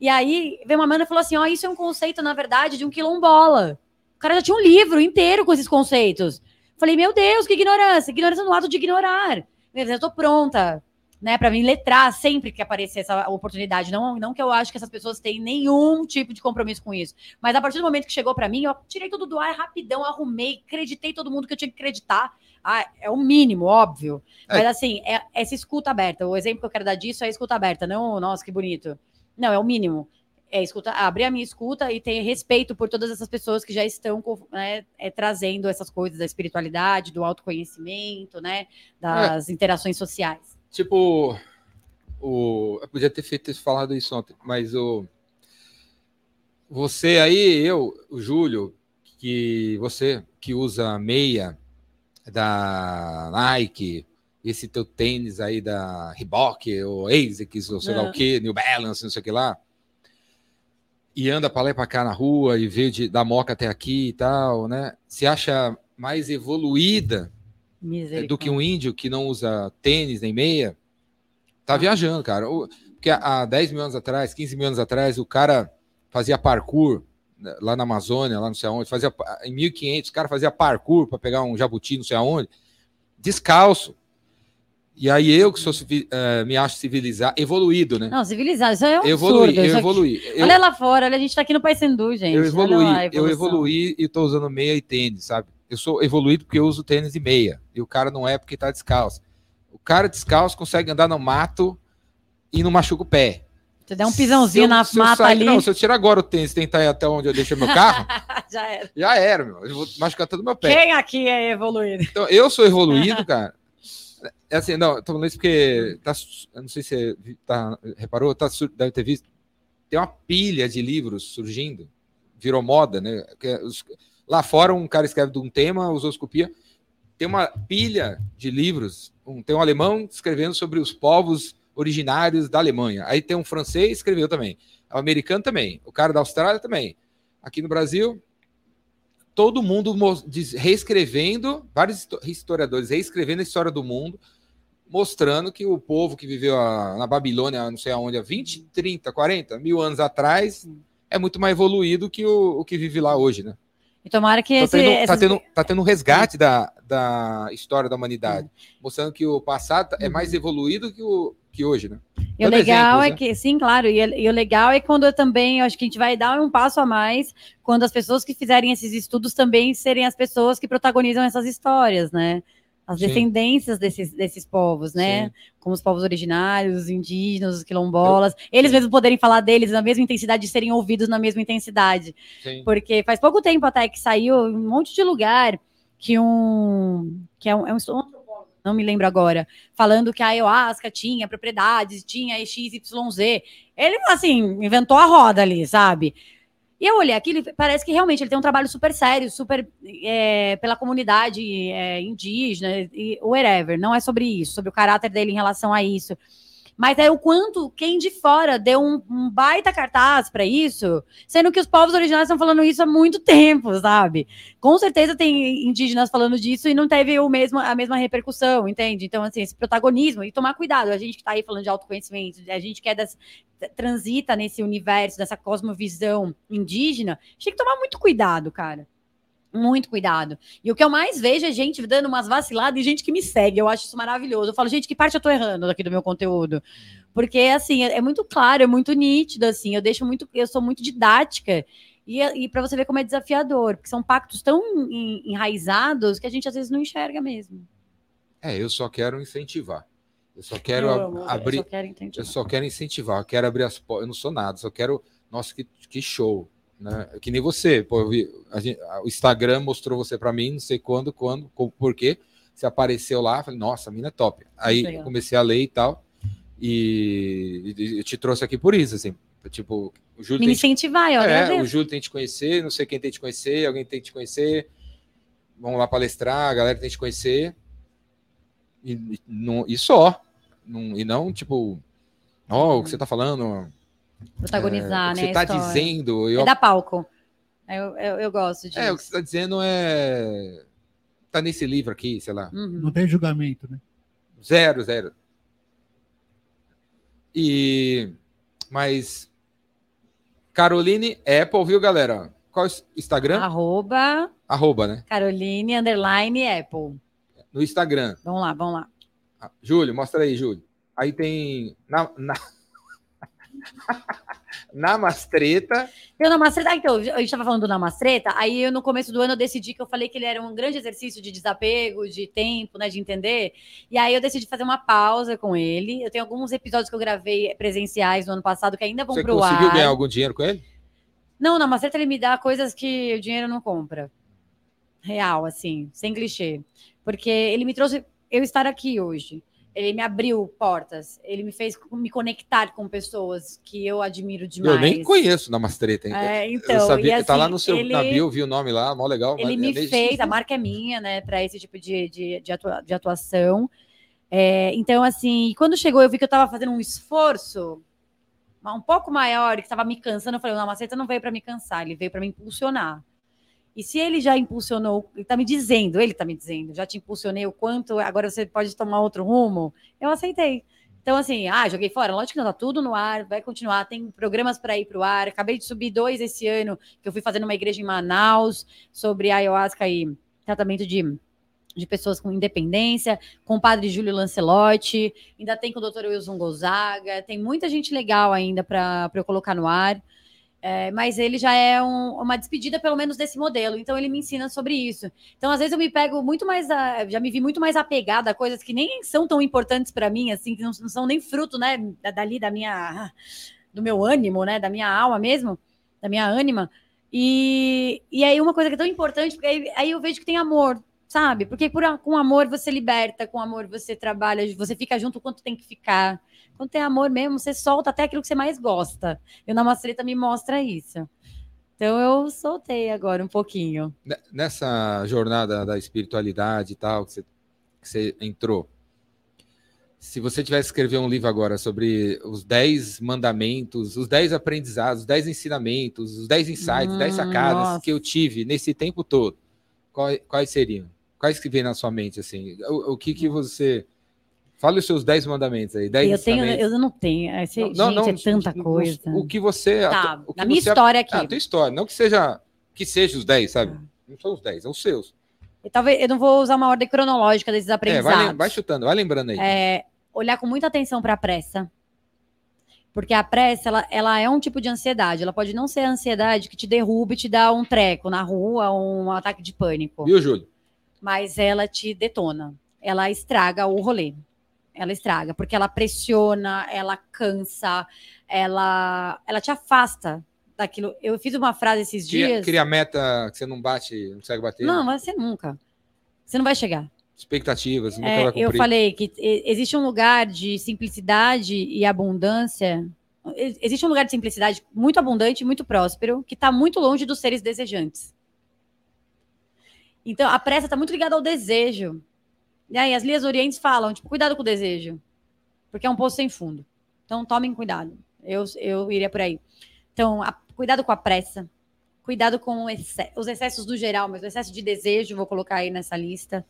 E aí veio uma mana e falou assim: ó, oh, isso é um conceito, na verdade, de um quilombola. O cara já tinha um livro inteiro com esses conceitos. Falei, meu Deus, que ignorância! Ignorância no ato de ignorar. Eu tô pronta né, para mim letrar sempre que aparecer essa oportunidade. Não, não que eu acho que essas pessoas têm nenhum tipo de compromisso com isso, mas a partir do momento que chegou para mim, eu tirei tudo do ar rapidão, arrumei, acreditei todo mundo que eu tinha que acreditar. Ah, é o mínimo, óbvio. É. Mas assim, é essa escuta aberta. O exemplo que eu quero dar disso é a escuta aberta, não, nossa, que bonito. Não, é o mínimo. é escuta, abrir a minha escuta e ter respeito por todas essas pessoas que já estão né, é, trazendo essas coisas da espiritualidade, do autoconhecimento, né, das é. interações sociais. Tipo, o, eu podia ter feito falado isso ontem, mas o você aí, eu, o Júlio, que você que usa meia da Nike, esse teu tênis aí da Reebok, ou ASICS, ou sei lá o que, New Balance, não sei o que lá, e anda para lá e para cá na rua e vê de, da Moca até aqui e tal, né? Se acha mais evoluída do que um índio que não usa tênis nem meia, tá ah. viajando, cara. Porque há 10 mil anos atrás, 15 mil anos atrás, o cara fazia parkour né, lá na Amazônia, lá não sei aonde, fazia em 1500, o cara fazia parkour para pegar um jabuti, não sei aonde, descalço. E aí eu que sou uh, me acho civilizado, evoluído, né? Não, civilizado, isso é um evoluí, absurdo. Eu evoluí. Eu, olha lá fora, olha, a gente tá aqui no Paysandu, gente. Eu evoluí, eu evoluí e tô usando meia e tênis, sabe? Eu sou evoluído porque eu uso tênis e meia. E o cara não é porque tá descalço. O cara descalço consegue andar no mato e não machuca o pé. Você der um pisãozinho eu, na mata sair, ali. Não, se eu tirar agora o tênis e tentar ir até onde eu deixei meu carro. já era. Já era, meu. Eu vou machucar todo o meu pé. Quem aqui é evoluído? Então, eu sou evoluído, cara. É assim, não, tô falando isso porque tá, eu não sei se você tá, reparou, tá, deve ter visto. Tem uma pilha de livros surgindo, virou moda, né? Os, lá fora um cara escreve de um tema, os copia. Tem uma pilha de livros, um, tem um alemão escrevendo sobre os povos originários da Alemanha. Aí tem um francês escreveu também, o americano também, o cara da Austrália também. Aqui no Brasil, todo mundo reescrevendo, vários historiadores reescrevendo a história do mundo, mostrando que o povo que viveu a, na Babilônia, não sei aonde, há 20, 30, 40 mil anos atrás, é muito mais evoluído que o, o que vive lá hoje, né? E tomara que tá esse, tendo, essas... tá, tendo, tá tendo um resgate da, da história da humanidade, mostrando que o passado é mais evoluído que, o, que hoje, né? E o legal exemplos, é né? que, sim, claro, e, e, o legal é quando eu também, eu acho que a gente vai dar um passo a mais quando as pessoas que fizerem esses estudos também serem as pessoas que protagonizam essas histórias, né? As Sim. descendências desses, desses povos, né? Sim. Como os povos originários, os indígenas, os quilombolas, eu... eles mesmos poderem falar deles na mesma intensidade e serem ouvidos na mesma intensidade. Sim. Porque faz pouco tempo até que saiu um monte de lugar que um que é um, é um não me lembro agora, falando que a ayahuasca tinha propriedades, tinha XYZ. Ele, assim, inventou a roda ali, sabe? E eu olhei aquilo parece que realmente ele tem um trabalho super sério, super é, pela comunidade é, indígena e whatever. Não é sobre isso, sobre o caráter dele em relação a isso. Mas é o quanto quem de fora deu um, um baita cartaz para isso, sendo que os povos originários estão falando isso há muito tempo, sabe? Com certeza tem indígenas falando disso e não teve o mesmo, a mesma repercussão, entende? Então, assim, esse protagonismo e tomar cuidado. A gente que está aí falando de autoconhecimento, a gente que é das, transita nesse universo, dessa cosmovisão indígena, a gente tem que tomar muito cuidado, cara muito cuidado. E o que eu mais vejo é gente dando umas vaciladas e gente que me segue. Eu acho isso maravilhoso. Eu falo, gente, que parte eu tô errando aqui do meu conteúdo? Porque, assim, é, é muito claro, é muito nítido, assim. Eu deixo muito, eu sou muito didática. E, e para você ver como é desafiador, porque são pactos tão enraizados que a gente às vezes não enxerga mesmo. É, eu só quero incentivar. Eu só quero eu, abrir. Eu só quero, eu só quero incentivar. Eu quero abrir as portas. Eu não sou nada, só quero. Nossa, que, que show né? Que nem você, pô, vi, gente, o Instagram mostrou você para mim, não sei quando, quando, por quê. Você apareceu lá, falei, nossa, a mina é top. Aí comecei a ler e tal, e, e, eu te trouxe aqui por isso, assim, tipo, o Júlio Me incentivar, eu é, o Júlio tem que te conhecer, não sei quem tem que te conhecer, alguém tem que te conhecer, vamos lá palestrar, a galera tem que te conhecer, e, e, não, e só, não, e não, tipo, ó, oh, o que você tá falando, protagonizar, é, né? Você está dizendo. Eu... É da palco. Eu, eu, eu, gosto disso. É, o que você está dizendo é. Tá nesse livro aqui, sei lá. Uhum. Não tem julgamento, né? Zero, zero. E. Mas. Caroline Apple, viu, galera? Qual é o Instagram? Arroba. Arroba, né? Caroline underline Apple. No Instagram. Vamos lá, vamos lá. Ah, Júlio, mostra aí, Júlio. Aí tem. Na, na... Namastreta. O Namastreta. Ah, então, a gente estava falando do Namastreta, aí eu no começo do ano eu decidi que eu falei que ele era um grande exercício de desapego, de tempo, né, de entender. E aí eu decidi fazer uma pausa com ele. Eu tenho alguns episódios que eu gravei presenciais no ano passado que ainda vão para o ar. Você conseguiu ganhar algum dinheiro com ele? Não, o Namastreta ele me dá coisas que o dinheiro não compra. Real, assim, sem clichê. Porque ele me trouxe eu estar aqui hoje ele me abriu portas, ele me fez me conectar com pessoas que eu admiro demais. Eu nem conheço Namastreta, hein? É, então, eu sabia assim, tá lá no seu ele, na bio, vi o nome lá, mó legal. Ele me é fez, a marca é minha, né, para esse tipo de, de, de, atua, de atuação. É, então, assim, quando chegou, eu vi que eu estava fazendo um esforço um pouco maior, que estava me cansando, eu falei, o Namastreta não veio para me cansar, ele veio para me impulsionar. E se ele já impulsionou, ele está me dizendo, ele está me dizendo, já te impulsionei o quanto, agora você pode tomar outro rumo, eu aceitei. Então, assim, ah, joguei fora. Lógico que não, tá tudo no ar, vai continuar. Tem programas para ir para o ar. Acabei de subir dois esse ano, que eu fui fazendo uma igreja em Manaus sobre ayahuasca e tratamento de, de pessoas com independência, com o padre Júlio Lancelotti. Ainda tem com o doutor Wilson Gonzaga. Tem muita gente legal ainda para eu colocar no ar. É, mas ele já é um, uma despedida, pelo menos, desse modelo. Então, ele me ensina sobre isso. Então, às vezes, eu me pego muito mais. A, já me vi muito mais apegada a coisas que nem são tão importantes para mim, assim, que não, não, são nem fruto, né, dali da minha. do meu ânimo, né, da minha alma mesmo, da minha ânima. E, e aí, uma coisa que é tão importante, porque aí, aí eu vejo que tem amor, sabe? Porque por, com amor você liberta, com amor você trabalha, você fica junto quanto tem que ficar. Quando tem amor mesmo, você solta até aquilo que você mais gosta. E o Namastreta me mostra isso. Então eu soltei agora um pouquinho. Nessa jornada da espiritualidade e tal, que você, que você entrou, se você tivesse escrever um livro agora sobre os 10 mandamentos, os 10 aprendizados, os 10 ensinamentos, os 10 insights, hum, 10 sacadas nossa. que eu tive nesse tempo todo, quais, quais seriam? Quais que vem na sua mente, assim? O, o que que você Fale os seus 10 mandamentos aí. 10 eu, tenho, eu não tenho. É, não, gente, não, é tanta coisa. O que você. Tá, o que na minha história aqui. Ah, a tua história. Não que seja, que seja os 10, sabe? Ah. Não são os 10, são os seus. Eu, talvez, eu não vou usar uma ordem cronológica desses aprendizados. É, vai, vai chutando, vai lembrando aí. É, olhar com muita atenção para a pressa. Porque a pressa, ela, ela é um tipo de ansiedade. Ela pode não ser a ansiedade que te derruba e te dá um treco na rua, um ataque de pânico. Viu, Júlio? Mas ela te detona. Ela estraga o rolê ela estraga, porque ela pressiona, ela cansa, ela, ela te afasta daquilo. Eu fiz uma frase esses dias. Cria meta que você não bate, não consegue bater? Não, você nunca. Você não vai chegar. Expectativas, nunca é, vai Eu falei que existe um lugar de simplicidade e abundância. Existe um lugar de simplicidade muito abundante, muito próspero, que está muito longe dos seres desejantes. Então, a pressa está muito ligada ao desejo. E aí, as linhas orientes falam, tipo, cuidado com o desejo, porque é um poço sem fundo. Então, tomem cuidado. Eu, eu iria por aí. Então, a, cuidado com a pressa, cuidado com os excessos do geral, mas o excesso de desejo, vou colocar aí nessa lista.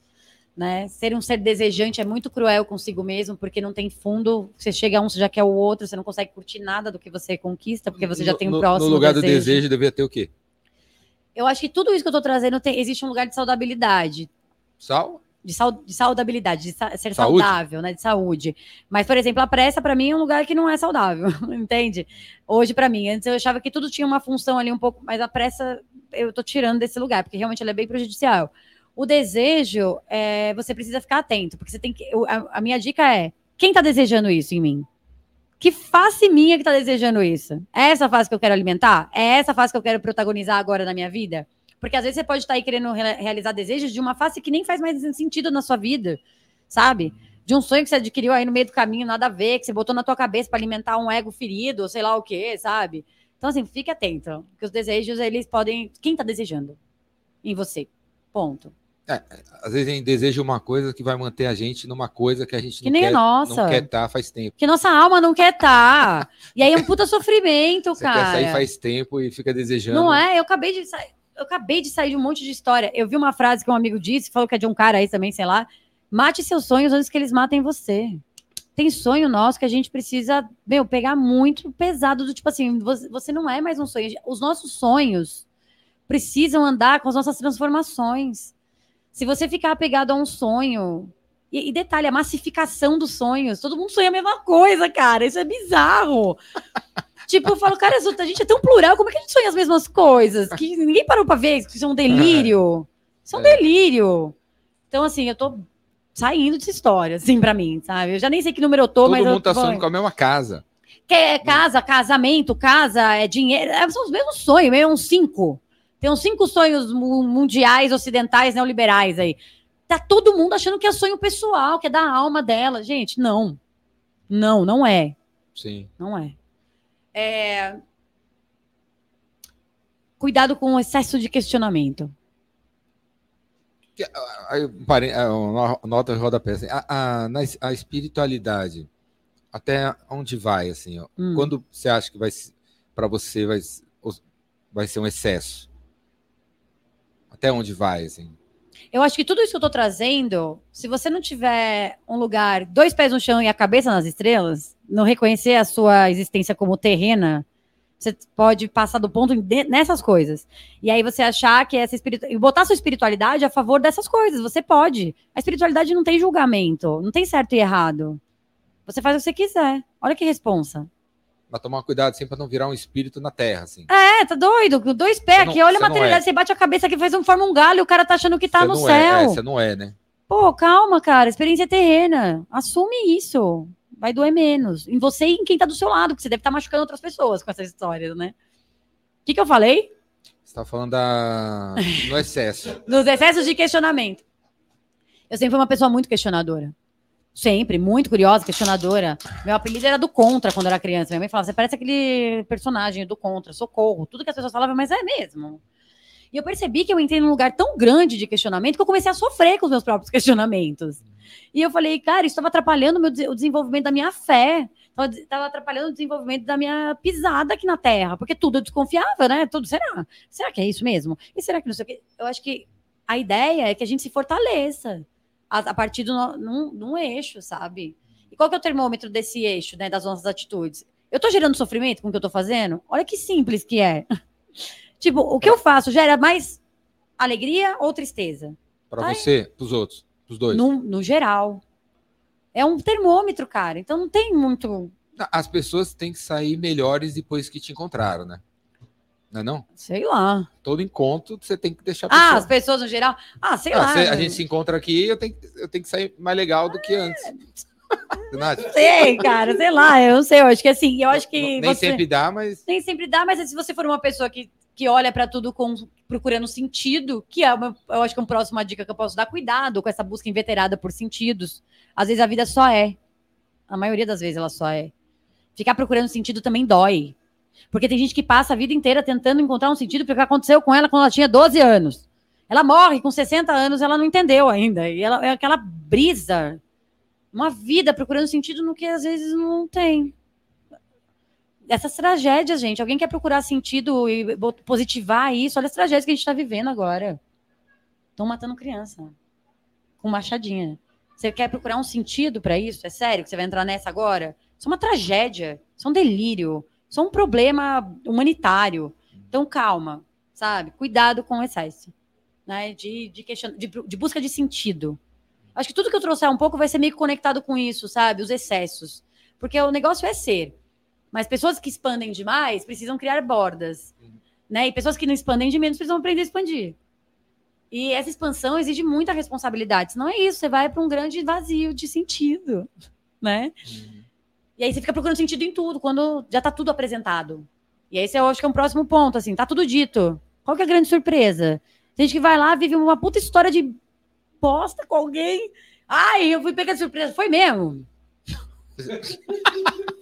Né? Ser um ser desejante é muito cruel consigo mesmo, porque não tem fundo. Você chega a um, você já quer o outro, você não consegue curtir nada do que você conquista, porque você já tem o um próximo. No lugar desejo. do desejo, devia ter o quê? Eu acho que tudo isso que eu estou trazendo tem, existe um lugar de saudabilidade. Sal? De, de saudabilidade, de sa ser saúde? saudável, né? De saúde. Mas, por exemplo, a pressa, para mim, é um lugar que não é saudável, entende? Hoje, para mim, antes eu achava que tudo tinha uma função ali um pouco, mas a pressa eu tô tirando desse lugar, porque realmente ela é bem prejudicial. O desejo, é, você precisa ficar atento, porque você tem que. A, a minha dica é: quem tá desejando isso em mim? Que face minha que tá desejando isso? É essa fase que eu quero alimentar? É essa fase que eu quero protagonizar agora na minha vida? Porque às vezes você pode estar aí querendo realizar desejos de uma face que nem faz mais sentido na sua vida, sabe? De um sonho que você adquiriu aí no meio do caminho, nada a ver, que você botou na tua cabeça para alimentar um ego ferido, ou sei lá o quê, sabe? Então, assim, fique atento, porque os desejos, eles podem. Quem tá desejando? Em você. Ponto. É, às vezes a gente deseja uma coisa que vai manter a gente numa coisa que a gente que não, quer, nossa. não quer estar tá faz tempo. Que nossa alma não quer estar. Tá. E aí é um puta sofrimento, Você cara. Quer sair faz tempo e fica desejando. Não é? Eu acabei de sair eu acabei de sair de um monte de história. Eu vi uma frase que um amigo disse, falou que é de um cara aí também, sei lá. Mate seus sonhos antes que eles matem você. Tem sonho nosso que a gente precisa, meu, pegar muito pesado do tipo assim, você não é mais um sonho. Os nossos sonhos precisam andar com as nossas transformações. Se você ficar apegado a um sonho, e, e, detalhe, a massificação dos sonhos. Todo mundo sonha a mesma coisa, cara. Isso é bizarro. Tipo, eu falo, cara, a gente é tão plural, como é que a gente sonha as mesmas coisas? Que ninguém parou pra ver isso é um delírio. Isso é um É. delírio. Então, assim, eu tô saindo dessa história, assim, pra mim, sabe? Eu já nem sei que número eu tô, Todo mas mundo eu tá sonhando com a mesma casa. que é casa, casamento, casa, é dinheiro. é, são os mesmos sonhos, meio uns cinco. Tem uns cinco sonhos mu- mundiais, ocidentais, neoliberais aí. Tá todo mundo achando que é sonho pessoal, que é da alma dela. Gente, não. Não, não é. Sim. Não é. É, Cuidado com o excesso de questionamento. Ah, uma nota de rodapé. Assim, a, a, na a espiritualidade, até onde vai, assim? Hum. Quando você acha que vai para você vai, vai ser um excesso? Até onde vai, assim? Eu acho que tudo isso que eu tô trazendo, se você não tiver um lugar, dois pés no chão e a cabeça nas estrelas, não reconhecer a sua existência como terrena, você pode passar do ponto nessas coisas. E aí você achar que essa espiritualidade. E botar sua espiritualidade a favor dessas coisas. Você pode. A espiritualidade não tem julgamento, não tem certo e errado. Você faz o que você quiser. Olha que responsa. Mas tomar cuidado sempre para não virar um espírito na Terra, assim. É, tá doido? Dois pés aqui, olha a não materialidade. é. Você bate a cabeça aqui, faz um forma um galho, o cara tá achando que tá Você no céu. É, é, você não é, né? Pô, calma, cara. Experiência é terrena. Assume isso. Vai doer menos. Em você e em quem tá do seu lado, que você deve estar machucando outras pessoas com essa história, né? O que, que eu falei? Você tá falando da... no excesso. Nos excessos de questionamento. Eu sempre fui uma pessoa muito questionadora. Sempre, muito curiosa, questionadora. Meu apelido era do Contra quando eu era criança. Minha mãe falava, você parece aquele personagem do Contra, socorro. Tudo que as pessoas falavam, mas é mesmo. E eu percebi que eu entrei num lugar tão grande de questionamento que eu comecei a sofrer com os meus próprios questionamentos. E eu falei, cara, isso estava atrapalhando o meu o desenvolvimento da minha fé. Estava atrapalhando o desenvolvimento da minha pisada aqui na Terra. Porque tudo eu desconfiava, né? Tudo, será? Será que é isso mesmo? E será que não sei o quê? Eu acho que a ideia é que a gente se fortaleça a, a partir de um, num eixo, sabe? E qual que é o termômetro desse eixo, né, das nossas atitudes? Eu tô gerando sofrimento com o que eu tô fazendo? Olha que simples que é. tipo, o que eu faço gera mais alegria ou tristeza? Para você, pros outros, pros dois. No, no geral. É um termômetro, cara. Então não tem muito. As pessoas têm que sair melhores depois que te encontraram, né? Não é não? Sei lá. Todo encontro você tem que deixar Ah, pessoa- as pessoas no geral. Ah, sei Ah, lá. a né? gente se encontra aqui, eu tenho, eu tenho que sair mais legal do que antes. Você não acha? Sei, cara, sei lá. Eu não sei. Eu acho que assim, eu acho que. Nem você... sempre dá, mas nem sempre dá, mas se você for uma pessoa que, que olha para tudo com, procurando sentido, que é uma, eu acho que é uma próxima dica que eu posso dar, cuidado com essa busca inveterada por sentidos. Às vezes a vida só é. A maioria das vezes ela só é. Ficar procurando sentido também dói. Porque tem gente que passa a vida inteira tentando encontrar um sentido porque aconteceu com ela quando ela tinha 12 anos. Ela morre com 60 anos, ela não entendeu ainda. E ela é aquela brisa. Uma vida procurando sentido no que às vezes não tem essas tragédias, gente. Alguém quer procurar sentido e positivar isso? Olha as tragédias que a gente está vivendo agora. Estão matando criança com machadinha. Você quer procurar um sentido para isso? É sério que você vai entrar nessa agora? Isso é uma tragédia, isso é um delírio, isso é um problema humanitário. Então, calma, sabe? Cuidado com o excesso né? de, de, question... de, de busca de sentido. Acho que tudo que eu trouxer um pouco vai ser meio conectado com isso, sabe? Os excessos. Porque o negócio é ser. Mas pessoas que expandem demais precisam criar bordas. Né? E pessoas que não expandem de menos precisam aprender a expandir. E essa expansão exige muita responsabilidade. Senão é isso, você vai para um grande vazio de sentido. Né? E aí você fica procurando sentido em tudo, quando já tá tudo apresentado. E esse eu acho que é um próximo ponto, assim, tá tudo dito. Qual que é a grande surpresa? Tem gente que vai lá, vive uma puta história de bosta com alguém. Ai, eu fui pegar de surpresa. Foi mesmo.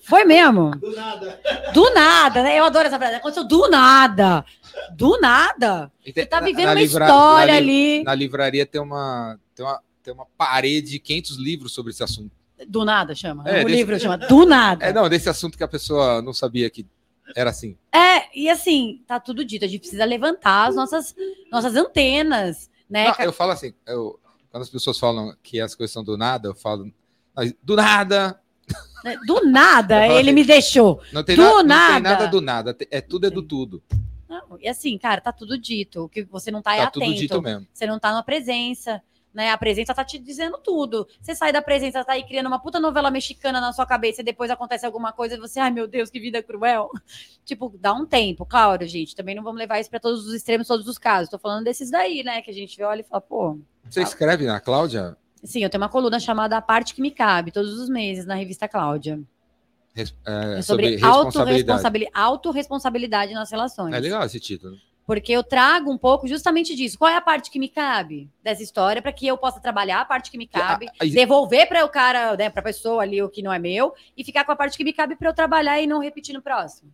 Foi mesmo. Do nada. Do nada, né? Eu adoro essa frase. Aconteceu do nada. Do nada. Você tá vivendo uma livra- história na li- ali. Na livraria tem uma, tem uma, tem uma parede de 500 livros sobre esse assunto. Do nada chama. É, o desse- livro chama Do nada. É, não, desse assunto que a pessoa não sabia que era assim. É, e assim, tá tudo dito. A gente precisa levantar as nossas, nossas antenas, né? Não, eu falo assim, eu- quando as pessoas falam que as coisas são do nada, eu falo, "Mas do nada, Do nada, ele assim, me deixou. não tem, Do na- não tem nada. nada do nada, é tudo é do tudo. Não, e assim, cara, tá tudo dito. Que você não tá, é Tá atento. tudo dito mesmo. Você não tá numa presença. Né? A presença tá te dizendo tudo. Você sai da presença, tá aí criando uma puta novela mexicana na sua cabeça e depois acontece alguma coisa e você, ai meu Deus, que vida cruel. tipo, dá um tempo, claro, gente. Também não vamos levar isso para todos os extremos, todos os casos. Tô falando desses daí, né? Que a gente olha e fala, pô. Você tá... escreve na Cláudia? Sim, eu tenho uma coluna chamada A Parte que Me Cabe, todos os meses, na revista Cláudia. Res, é, é sobre, sobre autorresponsabilidade. autorresponsabilidade nas relações. É legal esse título. Porque eu trago um pouco justamente disso. Qual é a parte que me cabe dessa história para que eu possa trabalhar a parte que me cabe, a, a, devolver para o cara, né, para a pessoa ali o que não é meu e ficar com a parte que me cabe para eu trabalhar e não repetir no próximo.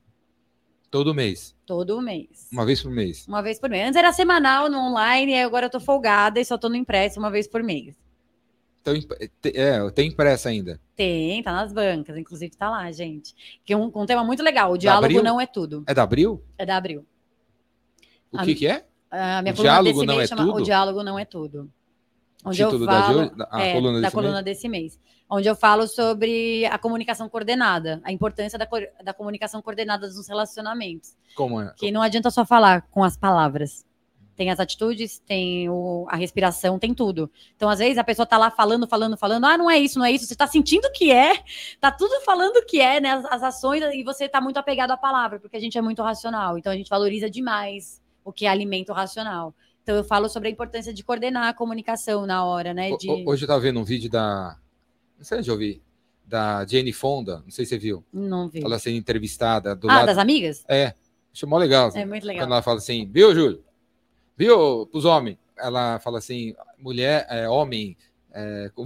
Todo mês. Todo mês. Uma vez por mês. Uma vez por mês. Antes era semanal no online, e agora eu tô folgada e só tô no impresso uma vez por mês. Então, é, tem impressa ainda. Tem, tá nas bancas, inclusive tá lá, gente. Que é um, um tema muito legal. O diálogo não é tudo. É da Abril? É da Abril. O que, a, que é? A minha o diálogo não é chama tudo? O diálogo não é tudo. Onde Título eu falo, da, a é, coluna, da coluna desse mês. Onde eu falo sobre a comunicação coordenada, a importância da, da comunicação coordenada nos relacionamentos. Como é? Que não adianta só falar com as palavras. Tem as atitudes, tem o, a respiração, tem tudo. Então, às vezes, a pessoa tá lá falando, falando, falando. Ah, não é isso, não é isso. Você tá sentindo que é, tá tudo falando que é, né? As, as ações, e você tá muito apegado à palavra, porque a gente é muito racional. Então, a gente valoriza demais o que é alimento racional. Então eu falo sobre a importância de coordenar a comunicação na hora, né? De... Hoje eu estava vendo um vídeo da. Não sei onde eu vi. Da Jane Fonda, não sei se você viu. Não vi. Ela sendo entrevistada do ah, lado. das amigas? É. Achei mó legal. Assim, é muito legal. Quando ela fala assim, viu, Júlio? Viu, pros homens? Ela fala assim, mulher, é, homem. É, com...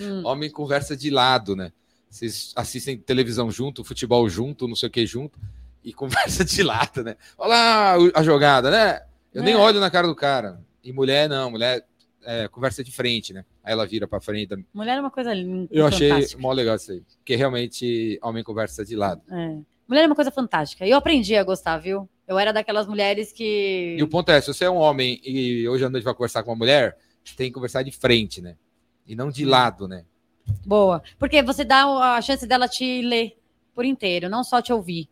hum. Homem conversa de lado, né? Vocês assistem televisão junto, futebol junto, não sei o que junto e conversa de lata, né? Olha lá a jogada, né? Eu é. nem olho na cara do cara. E mulher, não, mulher é, conversa de frente, né? Aí ela vira para frente. Mulher é uma coisa linda. Eu achei mó legal isso aí. Porque realmente homem conversa de lado. É. Mulher é uma coisa fantástica. Eu aprendi a gostar, viu? Eu era daquelas mulheres que. E o ponto é: se você é um homem e hoje à noite vai conversar com uma mulher, você tem que conversar de frente, né? E não de lado, né? Boa. Porque você dá a chance dela te ler por inteiro, não só te ouvir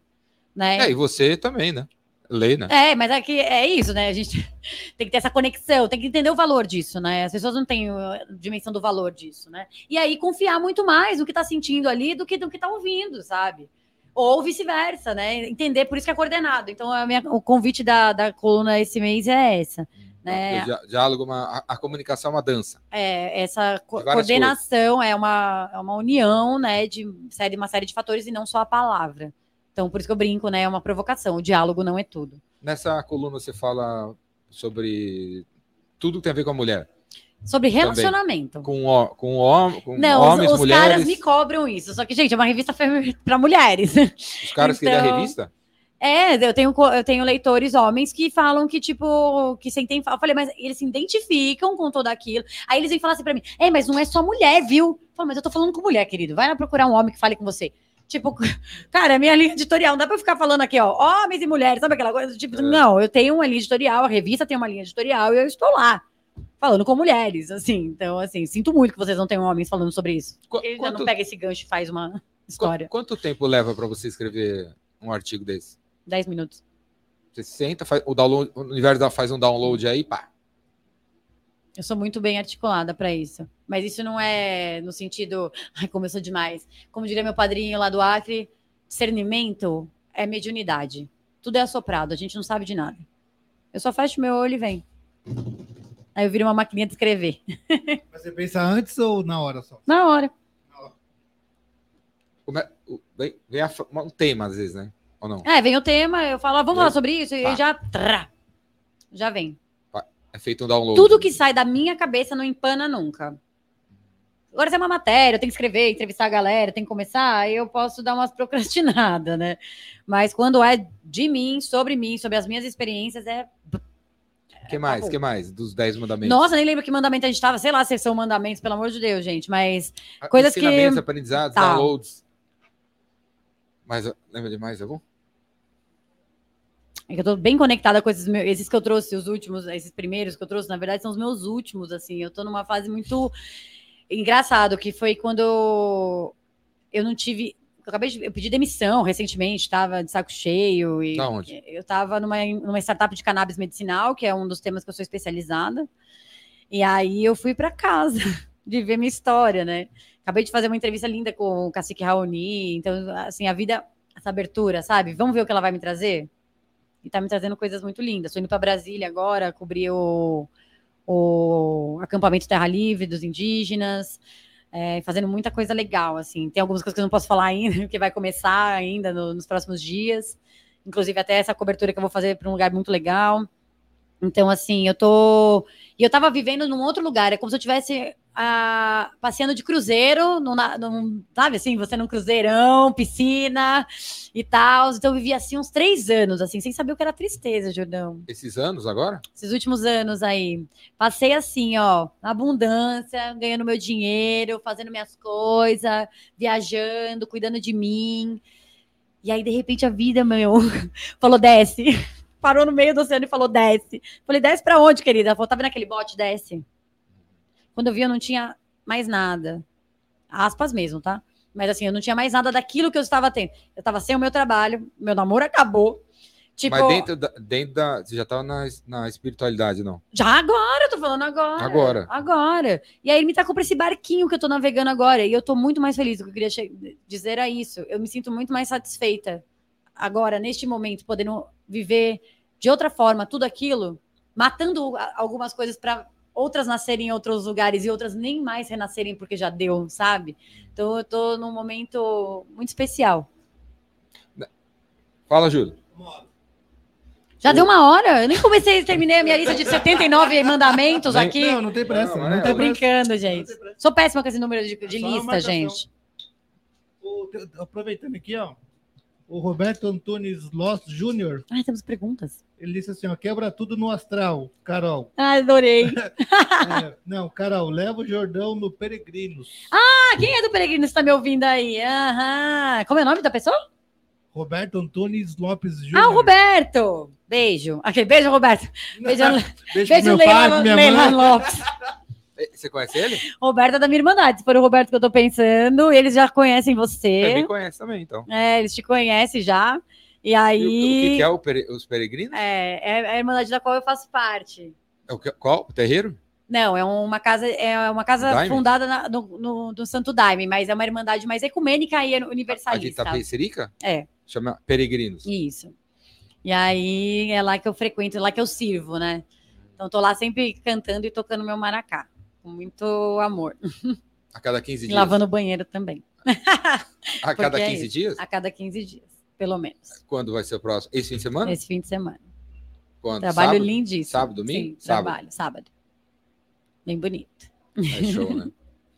né? É, e você também, né? Lei, né? É, mas é que é isso, né? A gente tem que ter essa conexão, tem que entender o valor disso, né? As pessoas não têm a dimensão do valor disso, né? E aí confiar muito mais no que tá sentindo ali do que do que tá ouvindo, sabe? Ou vice-versa, né? Entender, por isso que é coordenado. Então, a minha, o convite da, da coluna esse mês é essa. Né? Diálogo, uma, a, a, comunicação é uma dança. É, essa co coordenação é uma, é uma união, né, de série, uma série de fatores e não só a palavra. Então, por isso que eu brinco, né? É uma provocação. O diálogo não é tudo. Nessa coluna você fala sobre tudo que tem a ver com a mulher. Sobre relacionamento. Com, o, com, o, com não, homens, os, os mulheres. caras me cobram isso. Só que, gente, é uma revista para mulheres. Os caras então, queriam a revista? É, eu tenho, eu tenho leitores homens que falam que, tipo, que sentem. Eu falei, mas eles se identificam com tudo aquilo. Aí eles vêm falar assim pra mim: é, mas não é só mulher, viu? Eu falo, mas eu tô falando com mulher, querido. Vai lá procurar um homem que fale com você. Tipo, cara, minha linha editorial, não dá pra eu ficar falando aqui, ó, homens e mulheres, sabe aquela coisa? Tipo, é. não, eu tenho uma linha editorial, a revista tem uma linha editorial e eu estou lá, falando com mulheres, assim. Então, assim, sinto muito que vocês não tenham homens falando sobre isso. Qu Ele quanto... não pega esse gancho e faz uma história. Qu quanto tempo leva para você escrever um artigo desse? Dez minutos. Você senta, faz, o, download, o universo faz um download aí, pá. Eu sou muito bem articulada para isso. Mas isso não é no sentido, ai, como eu sou demais. Como diria meu padrinho lá do Acre, discernimento é mediunidade. Tudo é assoprado, a gente não sabe de nada. Eu só fecho meu olho e vem. Aí eu viro uma maquininha de escrever. Mas você pensa antes ou na hora só? Na hora. É, vem, vem a, um tema, às vezes, né? Ou não? É, vem o tema, eu falo, ah, vamos falar sobre isso, e já. Trá, já vem. É feito um download. Tudo que sai da minha cabeça não empana nunca. Agora, se é uma matéria, eu tenho que escrever, entrevistar a galera, tem que começar, aí eu posso dar umas procrastinadas, né? Mas quando é de mim, sobre mim, sobre as minhas experiências, é. Que mais? que mais? Dos 10 mandamentos. Nossa, nem lembro que mandamento a gente estava. Sei lá se são mandamentos, pelo amor de Deus, gente. Mas coisas que. aprendizados, tá. downloads. Mas lembra de mais algum? É que eu tô bem conectada com esses, meus, esses que eu trouxe, os últimos, esses primeiros que eu trouxe, na verdade, são os meus últimos, assim. Eu tô numa fase muito engraçado, que foi quando eu não tive. Eu acabei de. Eu pedi demissão recentemente, estava de saco cheio. E da onde? Eu estava numa, numa startup de cannabis medicinal, que é um dos temas que eu sou especializada. E aí eu fui para casa de ver minha história, né? Acabei de fazer uma entrevista linda com o Cacique Raoni. Então, assim, a vida, essa abertura, sabe? Vamos ver o que ela vai me trazer? E tá me trazendo coisas muito lindas. Estou indo para Brasília agora, cobrir o, o acampamento Terra Livre dos indígenas. É, fazendo muita coisa legal, assim. Tem algumas coisas que eu não posso falar ainda, porque vai começar ainda no, nos próximos dias. Inclusive, até essa cobertura que eu vou fazer para um lugar muito legal. Então, assim, eu tô. E eu tava vivendo num outro lugar. É como se eu tivesse ah, passeando de cruzeiro, num, num, sabe assim, você num cruzeirão, piscina e tal. Então eu vivi assim uns três anos, assim, sem saber o que era tristeza, Jordão. Esses anos agora? Esses últimos anos aí. Passei assim, ó, na abundância, ganhando meu dinheiro, fazendo minhas coisas, viajando, cuidando de mim. E aí, de repente, a vida, meu, falou, desce. Parou no meio do oceano e falou, desce. Falei, desce pra onde, querida? Ela falou, tá vendo aquele bote? Desce. Quando eu vi, eu não tinha mais nada. Aspas mesmo, tá? Mas assim, eu não tinha mais nada daquilo que eu estava tendo. Eu estava sem o meu trabalho, meu namoro acabou. Tipo, Mas dentro da, dentro da. Você já estava na, na espiritualidade, não? Já agora, eu tô falando agora. Agora. Agora. E aí ele me tacou pra esse barquinho que eu tô navegando agora. E eu tô muito mais feliz. O que eu queria dizer é isso. Eu me sinto muito mais satisfeita agora, neste momento, podendo viver de outra forma tudo aquilo, matando algumas coisas para outras nascerem em outros lugares e outras nem mais renascerem porque já deu, sabe? Então eu tô num momento muito especial. Fala, Júlio. Já deu uma hora? Eu nem comecei, terminei a minha lista de 79 mandamentos aqui. Não, não tem pressa. Não, não, tô brincando, gente. Sou péssima com esse número de, de lista, gente. aproveitando aqui, ó. O Roberto Antunes Lost Jr. Ah, temos perguntas. Ele disse assim: ó, quebra tudo no astral, Carol. Ah, adorei. é, não, Carol, leva o Jordão no Peregrinos. Ah, quem é do Peregrinos está me ouvindo aí? Aham. Como é o nome da pessoa? Roberto Antunes Lopes Jr. Ah, o Roberto! Beijo. Aqui, beijo, Roberto. Beijo, beijo, beijo Leila Lopes. Você conhece ele? Roberto é da minha Irmandade. Se for o Roberto que eu tô pensando, eles já conhecem você. Também conhece também, então. É, eles te conhecem já. E aí. E o, o que, que, é o pere... os peregrinos? É, é a Irmandade da qual eu faço parte. É o que... Qual? O terreiro? Não, é uma casa, é uma casa Daime? fundada na, no, no, no, Santo Daime, mas é uma irmandade mais ecumênica e universalista. A de Itapecerica? É. Chama Peregrinos. Isso. E aí é lá que eu frequento, é lá que eu sirvo, né? Então tô lá sempre cantando e tocando meu maracá com muito amor. A cada 15 dias? Lavando o banheiro também. A cada 15 é dias? A cada 15 dias, pelo menos. Quando vai ser o próximo? Esse fim de semana? Esse fim de semana. Quando? Trabalho sábado? lindíssimo. Sábado, domingo? Sim, sábado. trabalho, sábado. Bem bonito. É show, né?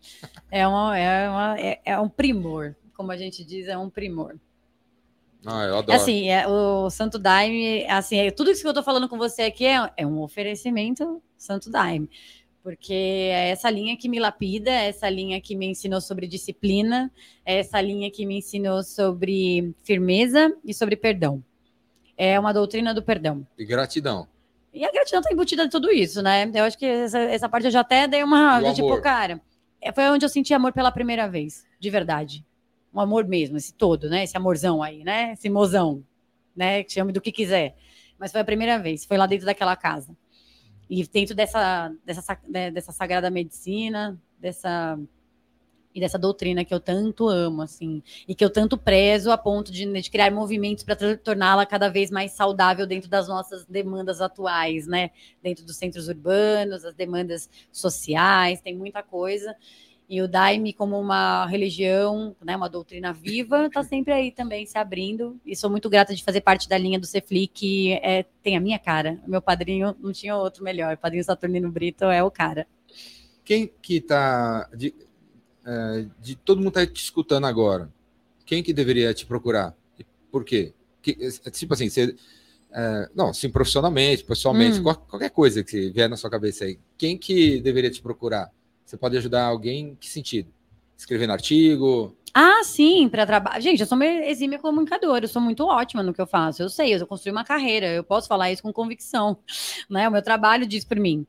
é, uma, é, uma, é, é um primor. Como a gente diz, é um primor. Ah, eu adoro. Assim, é, o Santo Daime, assim, é, tudo isso que eu tô falando com você aqui é, é um oferecimento Santo Daime porque é essa linha que me lapida, é essa linha que me ensinou sobre disciplina, é essa linha que me ensinou sobre firmeza e sobre perdão. É uma doutrina do perdão. E gratidão. E a gratidão está embutida em tudo isso, né? Eu acho que essa, essa parte eu já até dei uma. Já, tipo, cara, é, foi onde eu senti amor pela primeira vez, de verdade. Um amor mesmo, esse todo, né? Esse amorzão aí, né? Esse mozão, né? Que chame do que quiser. Mas foi a primeira vez, foi lá dentro daquela casa. E dentro dessa, dessa, né, dessa sagrada medicina, dessa e dessa doutrina que eu tanto amo, assim, e que eu tanto prezo a ponto de, de criar movimentos para torná-la cada vez mais saudável dentro das nossas demandas atuais, né? Dentro dos centros urbanos, as demandas sociais, tem muita coisa. E o Daime, como uma religião, né, uma doutrina viva, está sempre aí também se abrindo. E sou muito grata de fazer parte da linha do Cefli, que é, tem a minha cara. Meu padrinho não tinha outro melhor. O padrinho Saturnino Brito é o cara. Quem que está. De, é, de, todo mundo está te escutando agora. Quem que deveria te procurar? Por quê? Que, tipo assim, você. É, não, sim, profissionalmente, pessoalmente, hum. qualquer coisa que vier na sua cabeça aí. Quem que deveria te procurar? Você pode ajudar alguém em que sentido? Escrevendo artigo? Ah, sim, para trabalhar. Gente, eu sou uma exímia comunicadora, eu sou muito ótima no que eu faço. Eu sei, eu construí uma carreira, eu posso falar isso com convicção. Né? O meu trabalho diz por mim.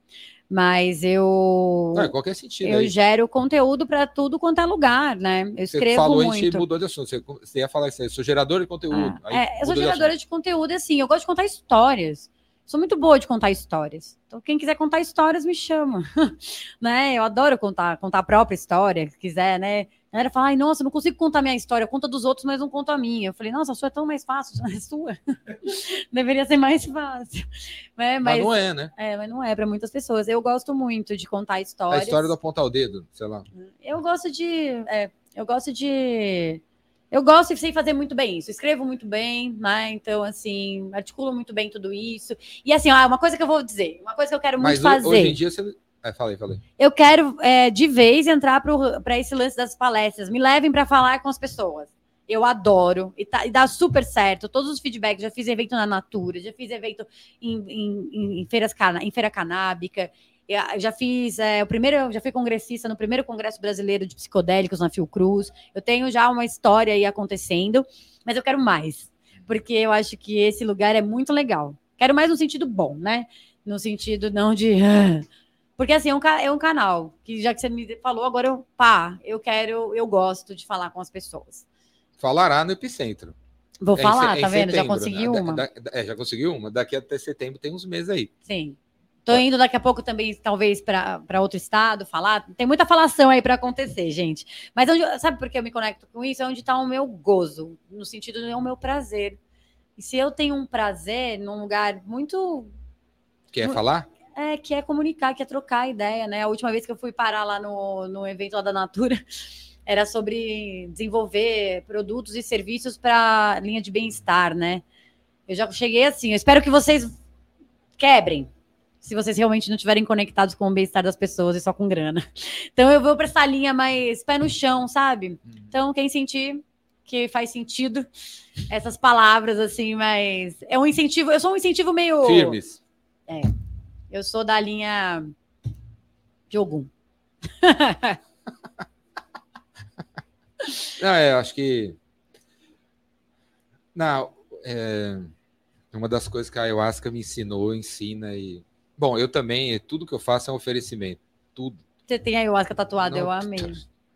Mas eu. Não, em qualquer sentido. Eu aí. gero conteúdo para tudo quanto é lugar, né? Eu escrevo você falou, muito. a gente mudou de assunto. Você, você ia falar isso aí, eu sou geradora de conteúdo. Ah, é, eu sou geradora de, de conteúdo, assim, eu gosto de contar histórias. Sou muito boa de contar histórias. Então, quem quiser contar histórias, me chama. né? Eu adoro contar, contar a própria história, se quiser, né? A galera fala, ai, nossa, não consigo contar minha história, conta dos outros, mas não conto a minha. Eu falei, nossa, a sua é tão mais fácil, a sua. Deveria ser mais fácil. É, mas, mas, não é, né? É, mas não é para muitas pessoas. Eu gosto muito de contar histórias. A história do apontar o dedo, sei lá. Eu gosto de. É, eu gosto de eu gosto e sei fazer muito bem isso, escrevo muito bem, né? Então, assim, articulo muito bem tudo isso. E assim, ó, uma coisa que eu vou dizer, uma coisa que eu quero muito Mas, fazer. Hoje em dia você. É, falei, falei. Eu quero, é, de vez, entrar para esse lance das palestras. Me levem para falar com as pessoas. Eu adoro e, tá, e, dá super certo. Todos os feedbacks, já fiz evento na Natura, já fiz evento em, em, em feiras em feira canábica. Eu já fiz é, o primeiro, já fui congressista no primeiro Congresso Brasileiro de Psicodélicos na Fiocruz. Eu tenho já uma história aí acontecendo, mas eu quero mais, porque eu acho que esse lugar é muito legal. Quero mais no sentido bom, né? No sentido não de. Porque assim, é um, é um canal que já que você me falou, agora eu, pá, eu quero, eu gosto de falar com as pessoas. Falará no Epicentro. Vou é falar, em, tá vendo? Setembro, já consegui né? uma. Da, da, é, já conseguiu uma. Daqui até setembro tem uns meses aí. Sim. Tô indo daqui a pouco também, talvez, para outro estado falar. Tem muita falação aí para acontecer, gente. Mas onde, sabe por que eu me conecto com isso? É onde está o meu gozo, no sentido de é o meu prazer. E se eu tenho um prazer num lugar muito. Quer falar? É, que é comunicar, que é trocar ideia, né? A última vez que eu fui parar lá no, no evento lá da Natura era sobre desenvolver produtos e serviços para linha de bem-estar, né? Eu já cheguei assim, eu espero que vocês quebrem se vocês realmente não estiverem conectados com o bem-estar das pessoas e só com grana. Então eu vou para essa linha mais pé no chão, sabe? Uhum. Então quem sentir que faz sentido essas palavras assim, mas é um incentivo, eu sou um incentivo meio firmes. É. Eu sou da linha de Ogum. não, é, acho que não, é uma das coisas que a ayahuasca me ensinou, ensina e Bom, eu também, tudo que eu faço é um oferecimento. Tudo. Você tem a ayahuasca tatuada, Não, eu amei.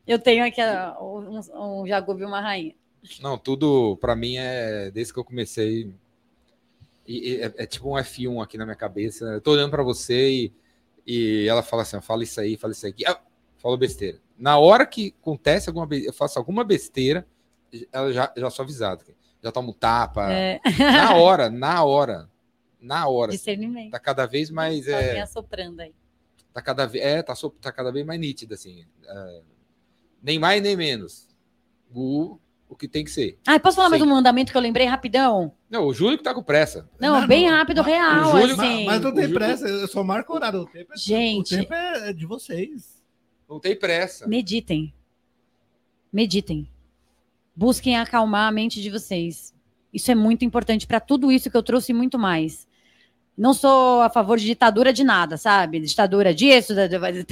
Eu tenho aqui um, um Jagubi e uma rainha. Não, tudo para mim é desde que eu comecei. E, é, é, tipo um F1 aqui na minha cabeça. Eu tô olhando para você e, e ela fala assim: fala isso aí, fala isso aqui. Ah, falou besteira. Na hora que acontece alguma eu faço alguma besteira, ela já, já sou avisado. Já tomo tapa. É. Na hora, na hora na hora. Discernimento. Tá cada vez mais. Tá é, assoprando aí. Tá cada, vez, é, tá, so, tá cada vez mais nítido, assim. É, nem mais nem menos. O, o que tem que ser. Ah, posso falar Sim. mais um mandamento que eu lembrei rapidão? Não, o Júlio que tá com pressa. Não, não bem não, rápido, real. Júlio, assim. Mas não tem pressa, eu só marco o horário. O tempo é, Gente. O tempo é de vocês. Não tem pressa. Meditem. Meditem. Busquem acalmar a mente de vocês. Isso é muito importante para tudo isso que eu trouxe muito mais. Não sou a favor de ditadura de nada, sabe? Ditadura disso,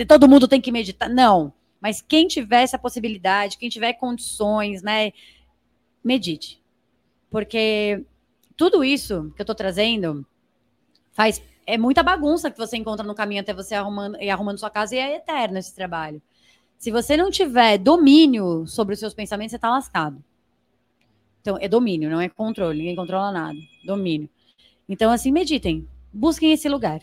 todo mundo tem que meditar. Não. Mas quem tiver essa possibilidade, quem tiver condições, né, medite. Porque tudo isso que eu estou trazendo faz é muita bagunça que você encontra no caminho até você arrumando e arrumando sua casa e é eterno esse trabalho. Se você não tiver domínio sobre os seus pensamentos, você está lascado. Então, é domínio, não é controle, ninguém controla nada. Domínio. Então, assim, meditem. Busquem esse lugar.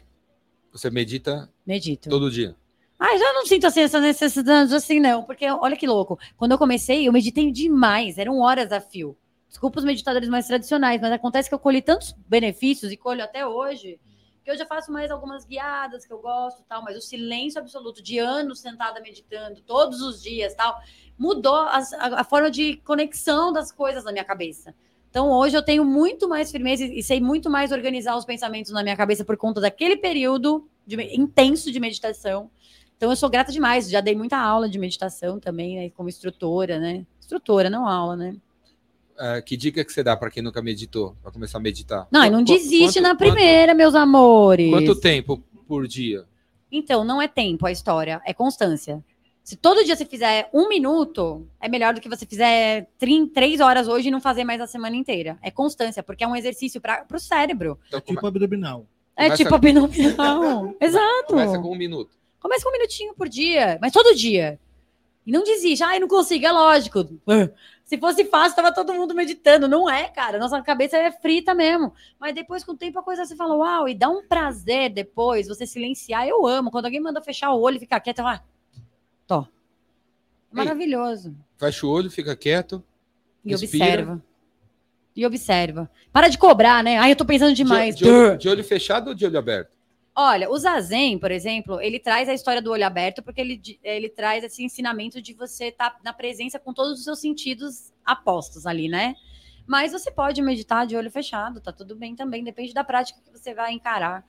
Você medita Medito. todo dia? Ah, já não sinto assim essa necessidade assim, não. Porque olha que louco. Quando eu comecei, eu meditei demais. Eram horas a fio. Desculpa os meditadores mais tradicionais, mas acontece que eu colhi tantos benefícios e colho até hoje que eu já faço mais algumas guiadas que eu gosto tal, mas o silêncio absoluto de anos sentada meditando todos os dias tal mudou a, a, a forma de conexão das coisas na minha cabeça. Então, hoje eu tenho muito mais firmeza e sei muito mais organizar os pensamentos na minha cabeça por conta daquele período de, intenso de meditação. Então, eu sou grata demais. Já dei muita aula de meditação também, né, como instrutora, né? Instrutora, não aula, né? Uh, que dica que você dá para quem nunca meditou, para começar a meditar? Não, não desiste quanto, na primeira, quanto, meus amores. Quanto tempo por dia? Então, não é tempo a história, é constância. Se todo dia você fizer um minuto, é melhor do que você fizer três horas hoje e não fazer mais a semana inteira. É constância, porque é um exercício para o cérebro. Então, tipo abdominal. É Começa tipo abdominal. Exato. Começa com um minuto. Começa com um minutinho por dia, mas todo dia. E não desiste. Ai, não consigo, é lógico. Se fosse fácil, tava todo mundo meditando. Não é, cara. Nossa cabeça é frita mesmo. Mas depois, com o tempo, a coisa você fala, uau, e dá um prazer depois você silenciar. Eu amo. Quando alguém manda fechar o olho e ficar quieto, eu falo, ah, tô. Maravilhoso. Fecha o olho, fica quieto. E respira. observa. E observa. Para de cobrar, né? Ai, eu tô pensando demais. De, de olho, de olho fechado ou de olho aberto? Olha, o Zazen, por exemplo, ele traz a história do olho aberto porque ele, ele traz esse ensinamento de você estar tá na presença com todos os seus sentidos apostos ali, né? Mas você pode meditar de olho fechado, tá tudo bem também, depende da prática que você vai encarar.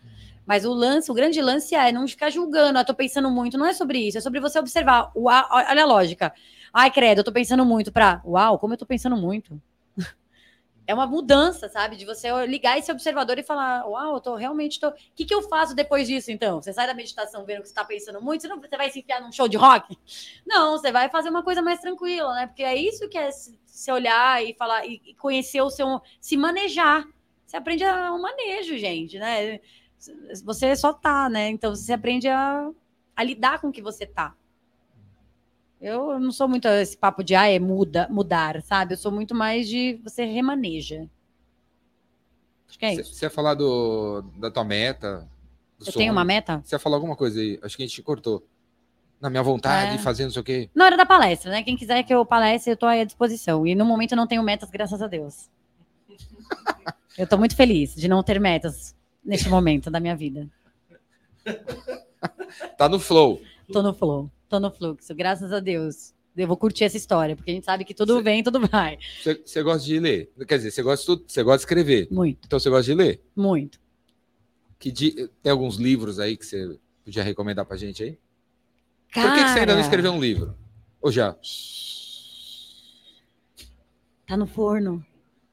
Mas o lance, o grande lance é não ficar julgando, ah, tô pensando muito, não é sobre isso, é sobre você observar. Uau, olha a lógica. Ai, credo, eu tô pensando muito para, uau, como eu tô pensando muito é uma mudança, sabe? De você ligar esse observador e falar: Uau, eu tô realmente. Tô... O que, que eu faço depois disso, então? Você sai da meditação vendo que você está pensando muito, você, não, você vai se enfiar num show de rock? Não, você vai fazer uma coisa mais tranquila, né? Porque é isso que é se olhar e falar e conhecer o seu. se manejar. Você aprende a um manejo, gente, né? Você só tá, né? Então você aprende a, a lidar com o que você tá. Eu não sou muito esse papo de ah, é muda, mudar, sabe? Eu sou muito mais de você remaneja. Acho que é isso. Você ia falar do, da tua meta? Eu tenho uma meta? Você ia falar alguma coisa aí? Acho que a gente cortou. Na minha vontade, é. fazer não sei o quê. Na hora da palestra, né? Quem quiser que eu palestre, eu estou à disposição. E no momento eu não tenho metas, graças a Deus. eu estou muito feliz de não ter metas neste momento da minha vida. tá no flow. Tô no flow. Tô no fluxo, graças a Deus. Eu vou curtir essa história, porque a gente sabe que tudo cê, vem, tudo vai. Você gosta de ler? Quer dizer, você gosta, de, você gosta de escrever? Muito. Então você gosta de ler? Muito. Que di... Tem alguns livros aí que você podia recomendar pra gente aí? Cara... Por que, que você ainda não escreveu um livro? Ou já? Tá no forno.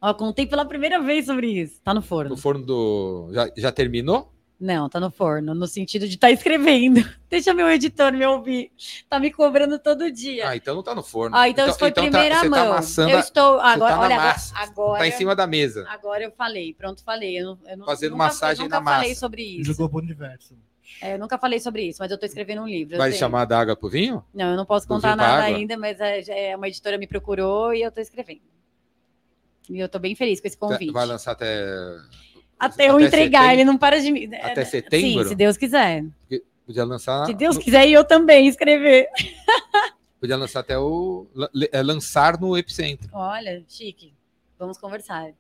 Ó, contei pela primeira vez sobre isso. Tá no forno. No forno do. Já, já terminou? Não, tá no forno, no sentido de estar tá escrevendo. Deixa meu editor me ouvir. Tá me cobrando todo dia. Ah, então não tá no forno. Ah, então, então isso foi então tá- primeira tá, mão. Tá eu estou agora, tá olha, massa, agora tá em cima da mesa. Agora eu falei, pronto, falei. Eu, eu não, Fazendo nunca, massagem eu na massa. falei sobre isso. Jogou pro universo. É, eu nunca falei sobre isso, mas eu tô escrevendo um livro. Vai chamar da água pro vinho? Não, eu não posso contar nada ainda, mas é, é, uma editora me procurou e eu tô escrevendo. E eu tô bem feliz com esse convite. Vai lançar até até eu entregar, setembro, ele não para de me. Até setembro? Sim, se Deus quiser. Podia lançar. Se Deus quiser, e eu também escrever. Podia lançar até o. É, lançar no Epicentro. Olha, chique. Vamos conversar.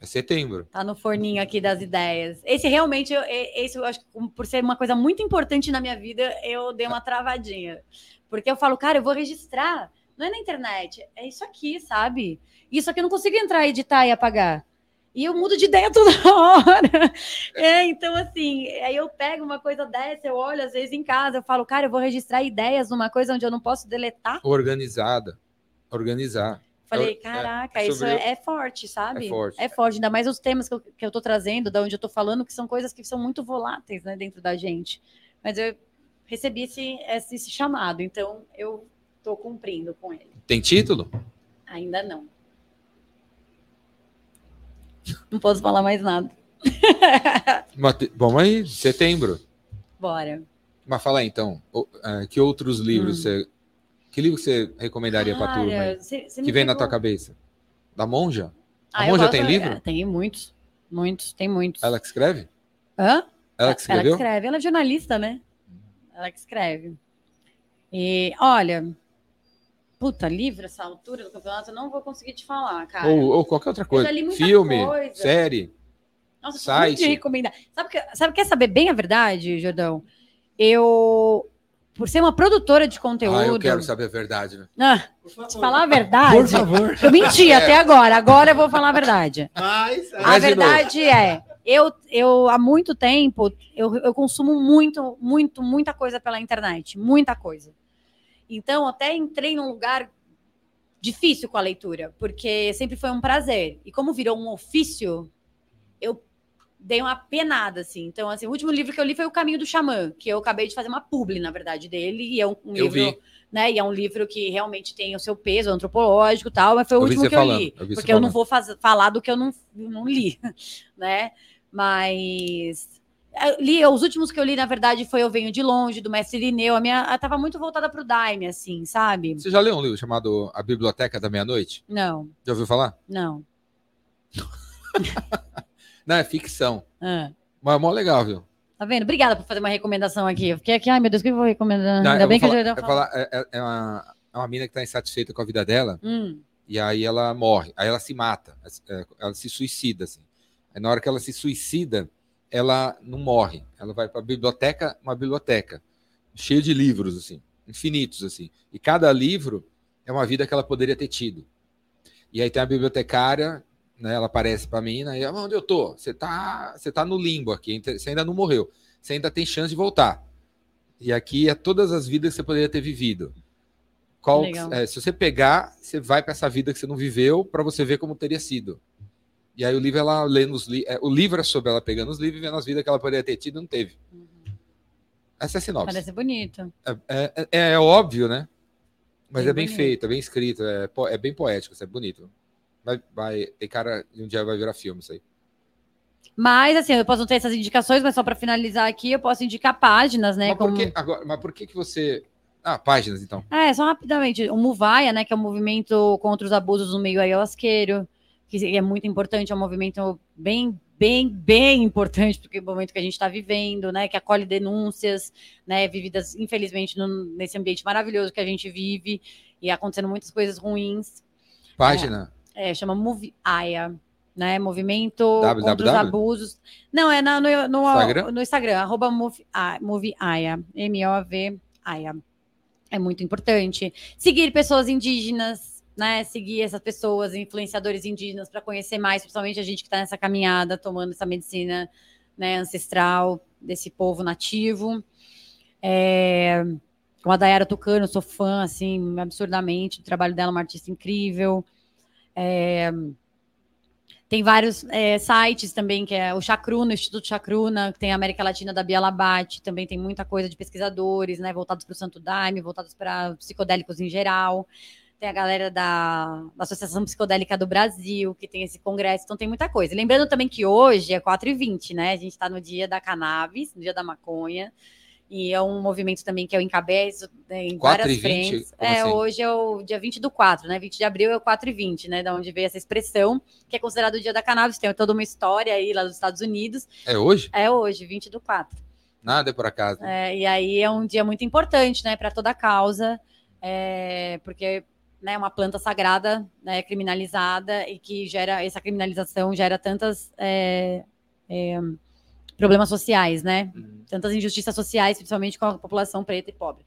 É setembro. Tá no forninho aqui das ideias. Esse realmente, eu, esse eu acho que por ser uma coisa muito importante na minha vida, eu dei uma travadinha. Porque eu falo, cara, eu vou registrar. Não é na internet, é isso aqui, sabe? Isso aqui eu não consigo entrar, editar e apagar. E eu mudo de ideia toda hora. É, então, assim, aí eu pego uma coisa dessa, eu olho às vezes em casa, eu falo, cara, eu vou registrar ideias numa coisa onde eu não posso deletar. Organizada. Organizar. Falei, é, caraca, é, isso é, é, forte, sabe? É forte. É forte, ainda mais os temas que eu, que eu tô trazendo, da onde eu tô falando, que são coisas que são muito voláteis, né, dentro da gente. Mas eu recebi esse, esse, esse chamado, então eu tô cumprindo com ele. Tem título? Ainda não. Não posso falar mais nada. Bom, aí, setembro. Bora. Mas fala aí, então, é, que outros livros hum. você. Que livro você recomendaria para a turma? Cê, cê que vem na tua cabeça? Da Monja? A ah, Monja tem livro? É, tem muitos. Muitos, tem muitos. Ela que escreve? Hã? Ela que escreveu? Ela que escreve. Ela é jornalista, né? Ela que escreve. E, olha, Puta, livro essa altura do campeonato, eu não vou conseguir te falar, cara. Ou, ou qualquer outra coisa. Filme, coisa. série. Nossa, site. Muito recomendar. Sabe que, sabe, quer saber bem a verdade, Jordão? Eu, por ser uma produtora de conteúdo. Ah, eu quero saber a verdade, né? Ah, te falar a verdade. Por favor. Eu menti é. até agora. Agora eu vou falar a verdade. Mas, a verdade é. Eu, eu, há muito tempo, eu, eu consumo muito, muito, muita coisa pela internet. Muita coisa. Então, até entrei num lugar difícil com a leitura, porque sempre foi um prazer. E como virou um ofício, eu dei uma penada, assim. Então, assim, o último livro que eu li foi O Caminho do Xamã, que eu acabei de fazer uma publi, na verdade, dele. E é um, um livro, vi. né? E é um livro que realmente tem o seu peso antropológico e tal, mas foi o eu último que falando. eu li. Eu porque eu não vou faz, falar do que eu não, não li, né? Mas li, os últimos que eu li, na verdade, foi Eu Venho de Longe, do Mestre Irineu. A minha estava muito voltada para o Daime, assim, sabe? Você já leu um livro chamado A Biblioteca da Meia-Noite? Não. Já ouviu falar? Não. Não, é ficção. Ah. Mas é mó legal, viu? Tá vendo? Obrigada por fazer uma recomendação aqui. Eu fiquei aqui, ai meu Deus, o que eu vou recomendar? Não, Ainda bem que eu já eu falar, é, é, uma, é uma mina que tá insatisfeita com a vida dela, hum. e aí ela morre, aí ela se mata, é, ela se suicida, assim. Aí na hora que ela se suicida, ela não morre, ela vai para a biblioteca, uma biblioteca, cheia de livros, assim, infinitos, assim. E cada livro é uma vida que ela poderia ter tido. E aí tem a bibliotecária né? Ela aparece para mim, né? E, onde eu tô? Você tá, você tá no limbo aqui, você ainda não morreu. Você ainda tem chance de voltar. E aqui é todas as vidas que você poderia ter vivido. Qual, é, se você pegar, você vai para essa vida que você não viveu para você ver como teria sido. E aí o livro ela lê nos li é, o livro é sobre ela pegando os livros e vendo as vidas que ela poderia ter tido e não teve. Uhum. Essa é a sinopse. Parece bonito. É, é, é, é óbvio, né? Mas bem é bem bonito. feito, é bem escrito, é, é bem poético, é bonito. Vai, vai, tem cara de um dia vai virar filme isso aí. Mas, assim, eu posso não ter essas indicações, mas só para finalizar aqui, eu posso indicar páginas, né? Mas, como... por, que, agora, mas por que, que você. Ah, páginas, então. É, só rapidamente. O Muvaia, né, que é o movimento contra os abusos no meio ayahuasqueiro, que é muito importante, é um movimento bem, bem, bem importante, porque é o momento que a gente está vivendo, né, que acolhe denúncias, né, vividas, infelizmente, no, nesse ambiente maravilhoso que a gente vive, e acontecendo muitas coisas ruins. Página? É é, chama Move Aya, né? Movimento w, contra w, os abusos. Não, é na, no, no, Instagram? no Instagram, arroba Move, Move Aya, M-O-V Aya. É muito importante. Seguir pessoas indígenas, né? Seguir essas pessoas, influenciadores indígenas, para conhecer mais, principalmente a gente que está nessa caminhada, tomando essa medicina né, ancestral desse povo nativo. É, com a Dayara Tucano, sou fã, assim, absurdamente. O trabalho dela é uma artista incrível. É, tem vários é, sites também, que é o Chacruna, o Instituto Chacruna, tem a América Latina da Bia Labate, também tem muita coisa de pesquisadores, né, voltados para o Santo Daime, voltados para psicodélicos em geral. Tem a galera da, da, Associação Psicodélica do Brasil, que tem esse congresso, então tem muita coisa. Lembrando também que hoje é 4h20, né? A gente está no dia da cannabis, no dia da maconha. E é um movimento também que eu encabeço né, em 4 várias 20? frentes. Como é, assim? hoje é o dia 20 do 4, né? 20 de abril é o 4 e 20, né? Da onde veio essa expressão, que é considerado o dia da cannabis. Tem toda uma história aí lá dos Estados Unidos. É hoje? É hoje, 20 do 4. Nada é por acaso. É, e aí é um dia muito importante, né, para toda a causa, é, porque né, uma planta sagrada, né, criminalizada e que gera essa criminalização gera tantas é, é problemas sociais, né? Uhum. Tantas injustiças sociais, principalmente com a população preta e pobre.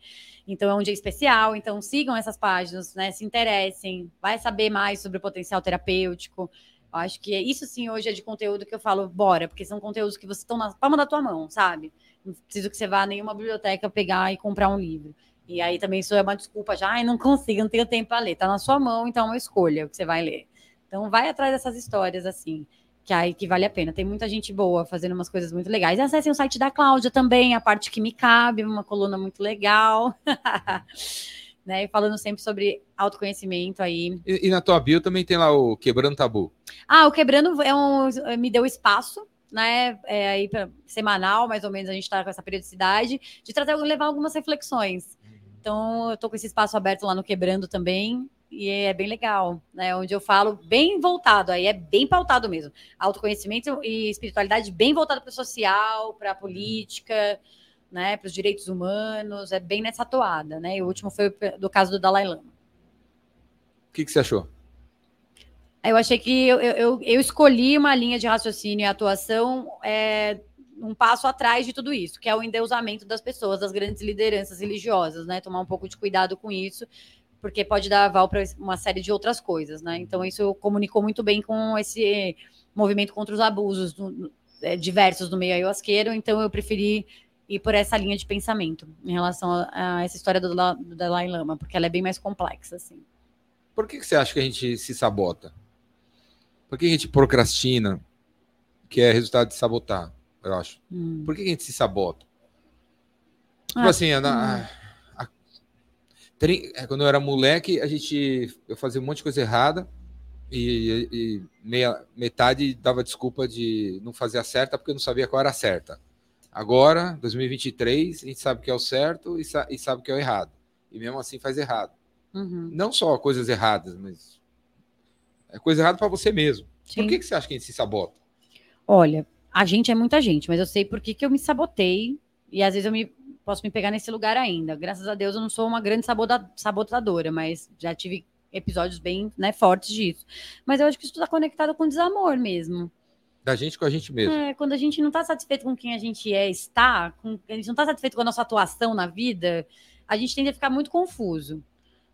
Então é um dia especial, então sigam essas páginas, né? Se interessem, vai saber mais sobre o potencial terapêutico. Eu acho que isso sim hoje é de conteúdo que eu falo, bora, porque são conteúdos que você estão na palma da tua mão, sabe? Não preciso que você vá a nenhuma biblioteca pegar e comprar um livro. E aí também isso é uma desculpa já, ai, não consigo, não tenho tempo para ler. Tá na sua mão, então é uma escolha o que você vai ler. Então vai atrás dessas histórias assim que aí que vale a pena. Tem muita gente boa fazendo umas coisas muito legais. E acessem o site da Cláudia também, a parte que me cabe, uma coluna muito legal. né? E falando sempre sobre autoconhecimento aí. E, e, na tua bio também tem lá o Quebrando Tabu. Ah, o Quebrando é um, me deu espaço, né? É aí pra, semanal, mais ou menos, a gente está com essa periodicidade, de trazer, levar algumas reflexões. Então, eu tô com esse espaço aberto lá no Quebrando também e é bem legal, né? Onde eu falo bem voltado, aí é bem pautado mesmo. Autoconhecimento e espiritualidade bem voltado para o social, para a política, né? Para os direitos humanos, é bem nessa toada, né? E o último foi do caso do Dalai Lama. O que, que você achou? Eu achei que eu, eu, eu, escolhi uma linha de raciocínio e atuação é, um passo atrás de tudo isso, que é o endeusamento das pessoas, das grandes lideranças religiosas, né? Tomar um pouco de cuidado com isso porque pode dar aval para uma série de outras coisas, né? Então isso comunicou muito bem com esse movimento contra os abusos é, diversos no meio ayahuasqueiro, então eu preferi ir por essa linha de pensamento em relação a, a essa história do, do, Dalai Lama, porque ela é bem mais complexa, assim. Por que, que você acha que a gente se sabota? Por que a gente procrastina, que é resultado de sabotar, eu acho? Hum. Por que a gente se sabota? Tipo ah, assim, hum. a, é, quando eu era moleque, a gente eu fazia um monte de coisa errada e, e meia, metade dava desculpa de não fazer a certa porque eu não sabia qual era a certa. Agora, 2023, a gente sabe o que é o certo e, sa e sabe o que é o errado. E mesmo assim faz errado. Uhum. Não só coisas erradas, mas é coisa errada para você mesmo. Sim. Por que, que você acha que a gente se sabota? Olha, a gente é muita gente, mas eu sei por que, que eu me sabotei e às vezes eu me, posso me pegar nesse lugar ainda. Graças a Deus eu não sou uma grande sabota- sabotadora, mas já tive episódios bem né, fortes disso. Mas eu acho que isso está conectado com desamor mesmo. Da gente com a gente mesmo. É, quando a gente não está satisfeito com quem a gente é, está, com, a gente não está satisfeito com a nossa atuação na vida, a gente tende a ficar muito confuso.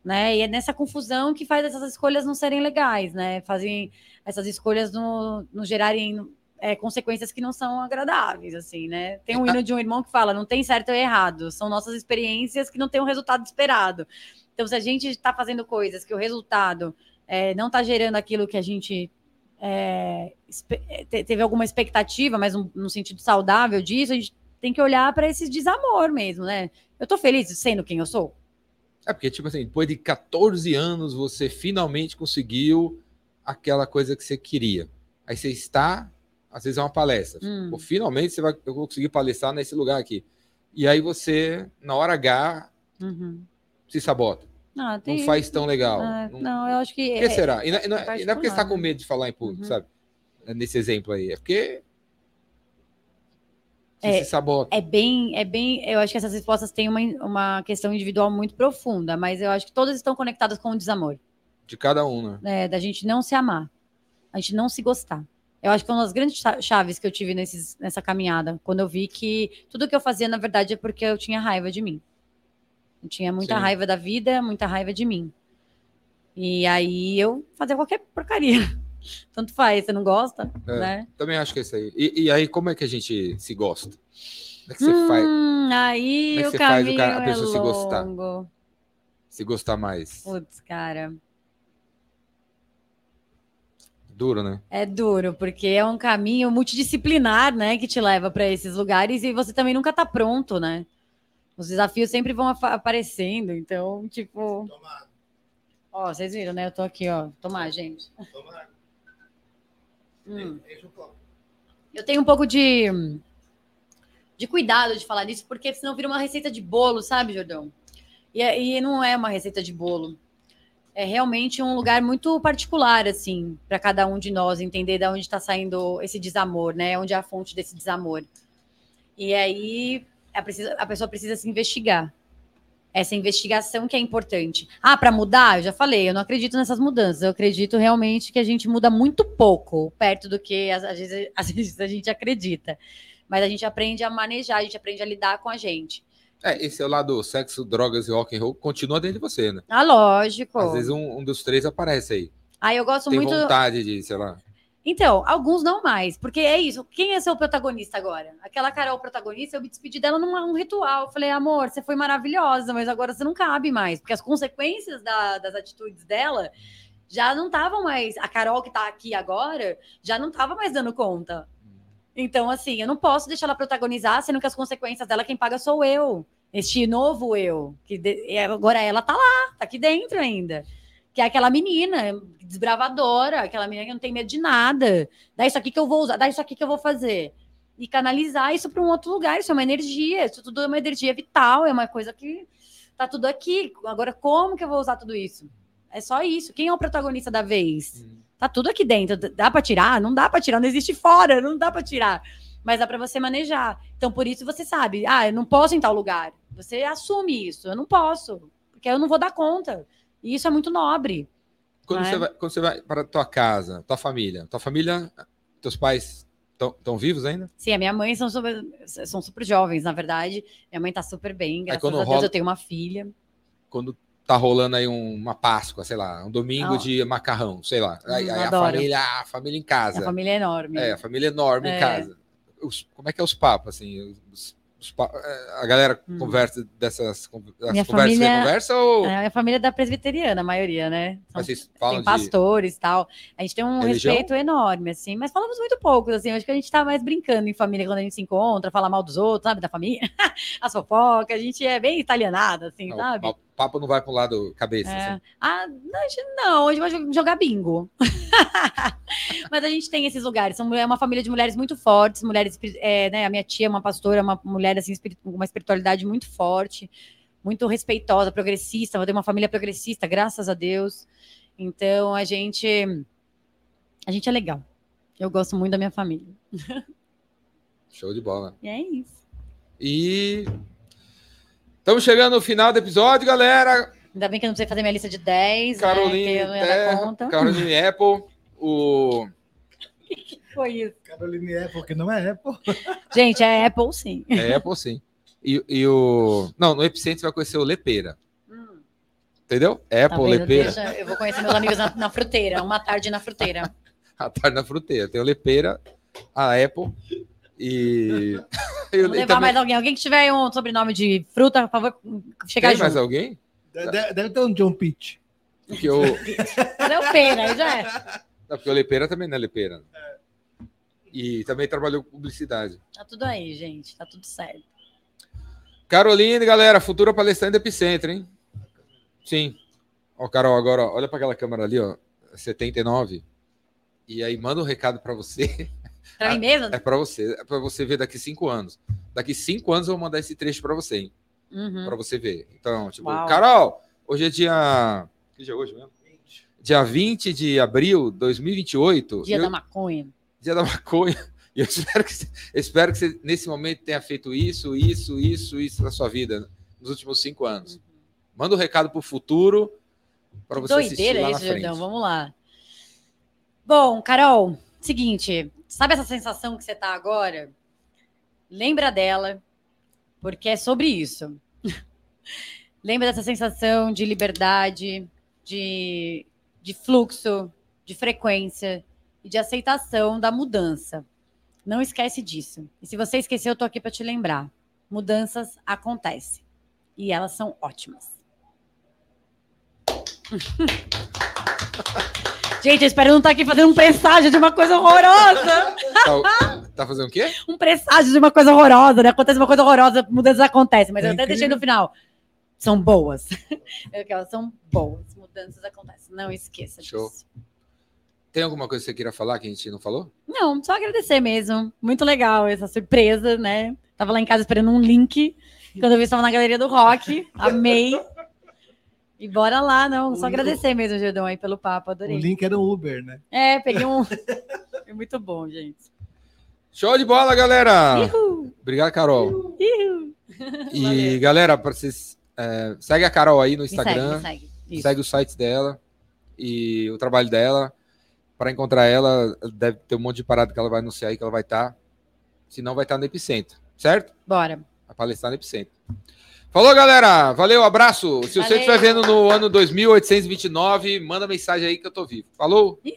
Né? E é nessa confusão que faz essas escolhas não serem legais, né? Fazem essas escolhas não, não gerarem é, consequências que não são agradáveis, assim, né? Tem um hino de um irmão que fala: não tem certo ou errado, são nossas experiências que não têm o resultado esperado. Então, se a gente está fazendo coisas que o resultado é, não está gerando aquilo que a gente é, te- teve alguma expectativa, mas um, num sentido saudável disso, a gente tem que olhar para esse desamor mesmo, né? Eu tô feliz sendo quem eu sou. É porque, tipo assim, depois de 14 anos, você finalmente conseguiu aquela coisa que você queria. Aí você está, às vezes é uma palestra. Hum. Pô, finalmente você vai eu vou conseguir palestrar nesse lugar aqui. E aí você, na hora H, Uhum. se sabota. Ah, tem- Não faz tão legal. Ah, não, não, eu acho que. Por que é- será? E não, e não- e não é porque você está com né? medo de falar em público, Uhum. sabe? Nesse exemplo aí. É porque É, se sabota. É bem, é bem. Eu acho que essas respostas têm uma, uma questão individual muito profunda, mas eu acho que todas estão conectadas com o desamor, De cada um, né? né? Da gente não se amar, a gente não se gostar. Eu acho que é uma das grandes cha- chaves que eu tive nesses, nessa caminhada, quando eu vi que tudo que eu fazia, na verdade, é porque eu tinha raiva de mim. Eu tinha muita Sim. raiva da vida, muita raiva de mim. E aí eu fazia qualquer porcaria. Tanto faz, você não gosta, É. né? Também acho que é isso aí. E, e aí, como é que a gente se gosta? Como é que você faz Hum, aí Como é que o você faz o cara- a é pessoa se gostar? se gostar mais? Putz, cara. Duro, né? É duro, porque é um caminho multidisciplinar, né, que te leva para esses lugares e você também nunca tá pronto, né? Os desafios sempre vão apa- aparecendo, então, tipo, Toma, ó, vocês viram, né? Eu tô aqui, ó. Tomar, gente. toma. Hum. Eu tenho um pouco de de cuidado de falar disso, porque senão vira uma receita de bolo, sabe, Jordão? E, é- e não é uma receita de bolo. É realmente um lugar muito particular, assim, para cada um de nós entender de onde está saindo esse desamor, né? Onde é a fonte desse desamor. E aí a, precisa- a pessoa precisa se investigar. Essa investigação que é importante. Ah, para mudar, eu já falei, eu não acredito nessas mudanças. Eu acredito realmente que a gente muda muito pouco, perto do que às, vezes, às vezes a gente acredita. Mas a gente aprende a manejar, a gente aprende a lidar com a gente. É, esse é o lado sexo, drogas e rock and roll continua dentro de você, né? Ah, lógico. Às vezes um, um dos três aparece aí. Ah, eu gosto Tem muito. vontade de, sei lá. Então, alguns não mais, porque é isso. Quem é seu protagonista agora? Aquela Carol protagonista, eu me despedi dela num um ritual. Eu falei, amor, você foi maravilhosa, mas agora você não cabe mais, porque as consequências da- das atitudes dela já não estavam mais. A Carol que tá aqui agora já não estava mais dando conta. Então, assim, eu não posso deixar ela protagonizar, sendo que as consequências dela, quem paga sou eu. Este novo eu. Que de- agora ela tá lá, tá aqui dentro ainda. Que é aquela menina desbravadora, aquela menina que não tem medo de nada. Dá isso aqui que eu vou usar, dá isso aqui que eu vou fazer. E canalizar isso para um outro lugar. Isso é uma energia, isso tudo é uma energia vital, é uma coisa que tá tudo aqui. Agora, como que eu vou usar tudo isso? É só isso. Quem é o protagonista da vez? Tá tudo aqui dentro. Dá para tirar? Não dá para tirar, não existe fora, não dá para tirar. Mas dá para você manejar. Então, por isso você sabe, ah, eu não posso em tal lugar. Você assume isso. Eu não posso, porque eu não vou dar conta. E isso é muito nobre. Quando, é? você vai, quando você vai para tua casa, tua família, tua família, teus pais estão vivos ainda? Sim, a minha mãe são super, são super jovens, na verdade. Minha mãe tá super bem, graças a Deus rola- eu tenho uma filha. Quando tá rolando aí um- uma Páscoa, sei lá, um domingo Ah. de macarrão, sei lá. Aí, Hum, aí a família, a família em casa. Minha família é enorme. É, a família enorme em É. casa. Os- como é que é os papos, assim? Os- os é, a galera Hum. conversa dessas Minha conversas família- conversa ou É, a família é da presbiteriana, a maioria, né? São- vocês falam tem de... pastores e tal. A gente tem um Religião? respeito enorme, assim, mas falamos muito pouco, assim. Acho que a gente tá mais brincando em família quando a gente se encontra, fala mal dos outros, sabe? Da família, as fofocas. A gente é bem italianada, assim, Não, sabe? O papo não vai pro lado cabeça, É. assim. Ah, não, a gente- vai jo- jogar bingo. Mas a gente tem esses lugares. São, é uma família de mulheres muito fortes, mulheres, é, né? A minha tia é uma pastora, uma mulher assim, com uma espiritualidade muito forte, muito respeitosa, progressista. Eu tenho uma família progressista, graças a Deus. Então a gente. A gente é legal. Eu gosto muito da minha família. Show de bola. E é isso. E estamos chegando no final do episódio, galera. Ainda bem que eu não sei fazer minha lista de 10. Caroline, né, Terra, Caroline Apple, o. que foi isso? Caroline Apple, que não é Apple. Gente, é Apple sim. É Apple sim. E, e o. Não, no Epicentro você vai conhecer o Lepeira. Hum. Entendeu? Apple, tá Lepeira. Deixa, eu vou conhecer meus amigos na, na fruteira, uma tarde na fruteira. a tarde na fruteira. Tem o Lepeira, a Apple e. eu, Vou levar também... mais alguém. Alguém que tiver um sobrenome de fruta, por favor, chegar Tem junto. mais alguém? Deve, deve ter um John Pitt. Porque o. Lepeira, já é. Não, porque o Lepeira também não é Lepeira. É. E também trabalhou com publicidade. Tá tudo aí, gente. Tá tudo certo. Caroline, galera, futura palestrante do Epicentro, hein? Sim. Ó, Carol, agora, ó, olha para aquela câmera ali, ó. 79. E aí manda um recado para você. Para mim mesmo? É para você. É para você ver daqui cinco anos. Daqui cinco anos eu vou mandar esse trecho para você, hein? Uhum. Para você ver. Então, tipo, Uau. Carol, hoje é dia. Que dia é hoje mesmo? 20. Dia 20 de abril de 2028. Dia eu... da maconha. Dia da maconha. E eu espero que, eu espero que você, nesse momento, tenha feito isso, isso, isso, isso na sua vida, nos últimos cinco anos. Uhum. Manda um recado para o futuro, para você Doideira assistir lá isso, Jordão. Vamos lá. Bom, Carol, seguinte, sabe essa sensação que você tá agora? Lembra dela, porque é sobre isso. Lembra dessa sensação de liberdade, de, de fluxo, de frequência e de aceitação da mudança. Não esquece disso. E se você esqueceu, eu tô aqui para te lembrar. Mudanças acontecem e elas são ótimas. Gente, eu espero não estar tá aqui fazendo um presságio de uma coisa horrorosa. Tá, tá, fazendo o quê? Um presságio de uma coisa horrorosa, né? Acontece uma coisa horrorosa, mudanças acontecem, mas é eu até deixei no final. São boas. são boas. Mudanças acontecem. Não esqueça Show. disso. Tem alguma coisa que você queira falar que a gente não falou? Não, só agradecer mesmo. Muito legal essa surpresa, né? Tava lá em casa esperando um link. Quando eu vi, estava na galeria do rock. Amei. E bora lá, não. Só agradecer mesmo, Gedão, aí pelo papo. Adorei. O link era o Uber, né? É, peguei um. Foi muito bom, gente. Show de bola, galera! Uhul. Obrigado, Carol. Uhul. E, Valeu. galera, para vocês. É, segue a Carol aí no Instagram. segue, segue. segue o site dela e o trabalho dela. Para encontrar ela, deve ter um monte de parada que ela vai anunciar aí que ela vai estar. Tá. Se não, vai estar tá no Epicentro, certo? Bora. A palestrar no Epicentro. Falou, galera. Valeu, abraço. Se Valeu. você estiver vendo no ano 2829, manda mensagem aí que eu tô vivo. Falou?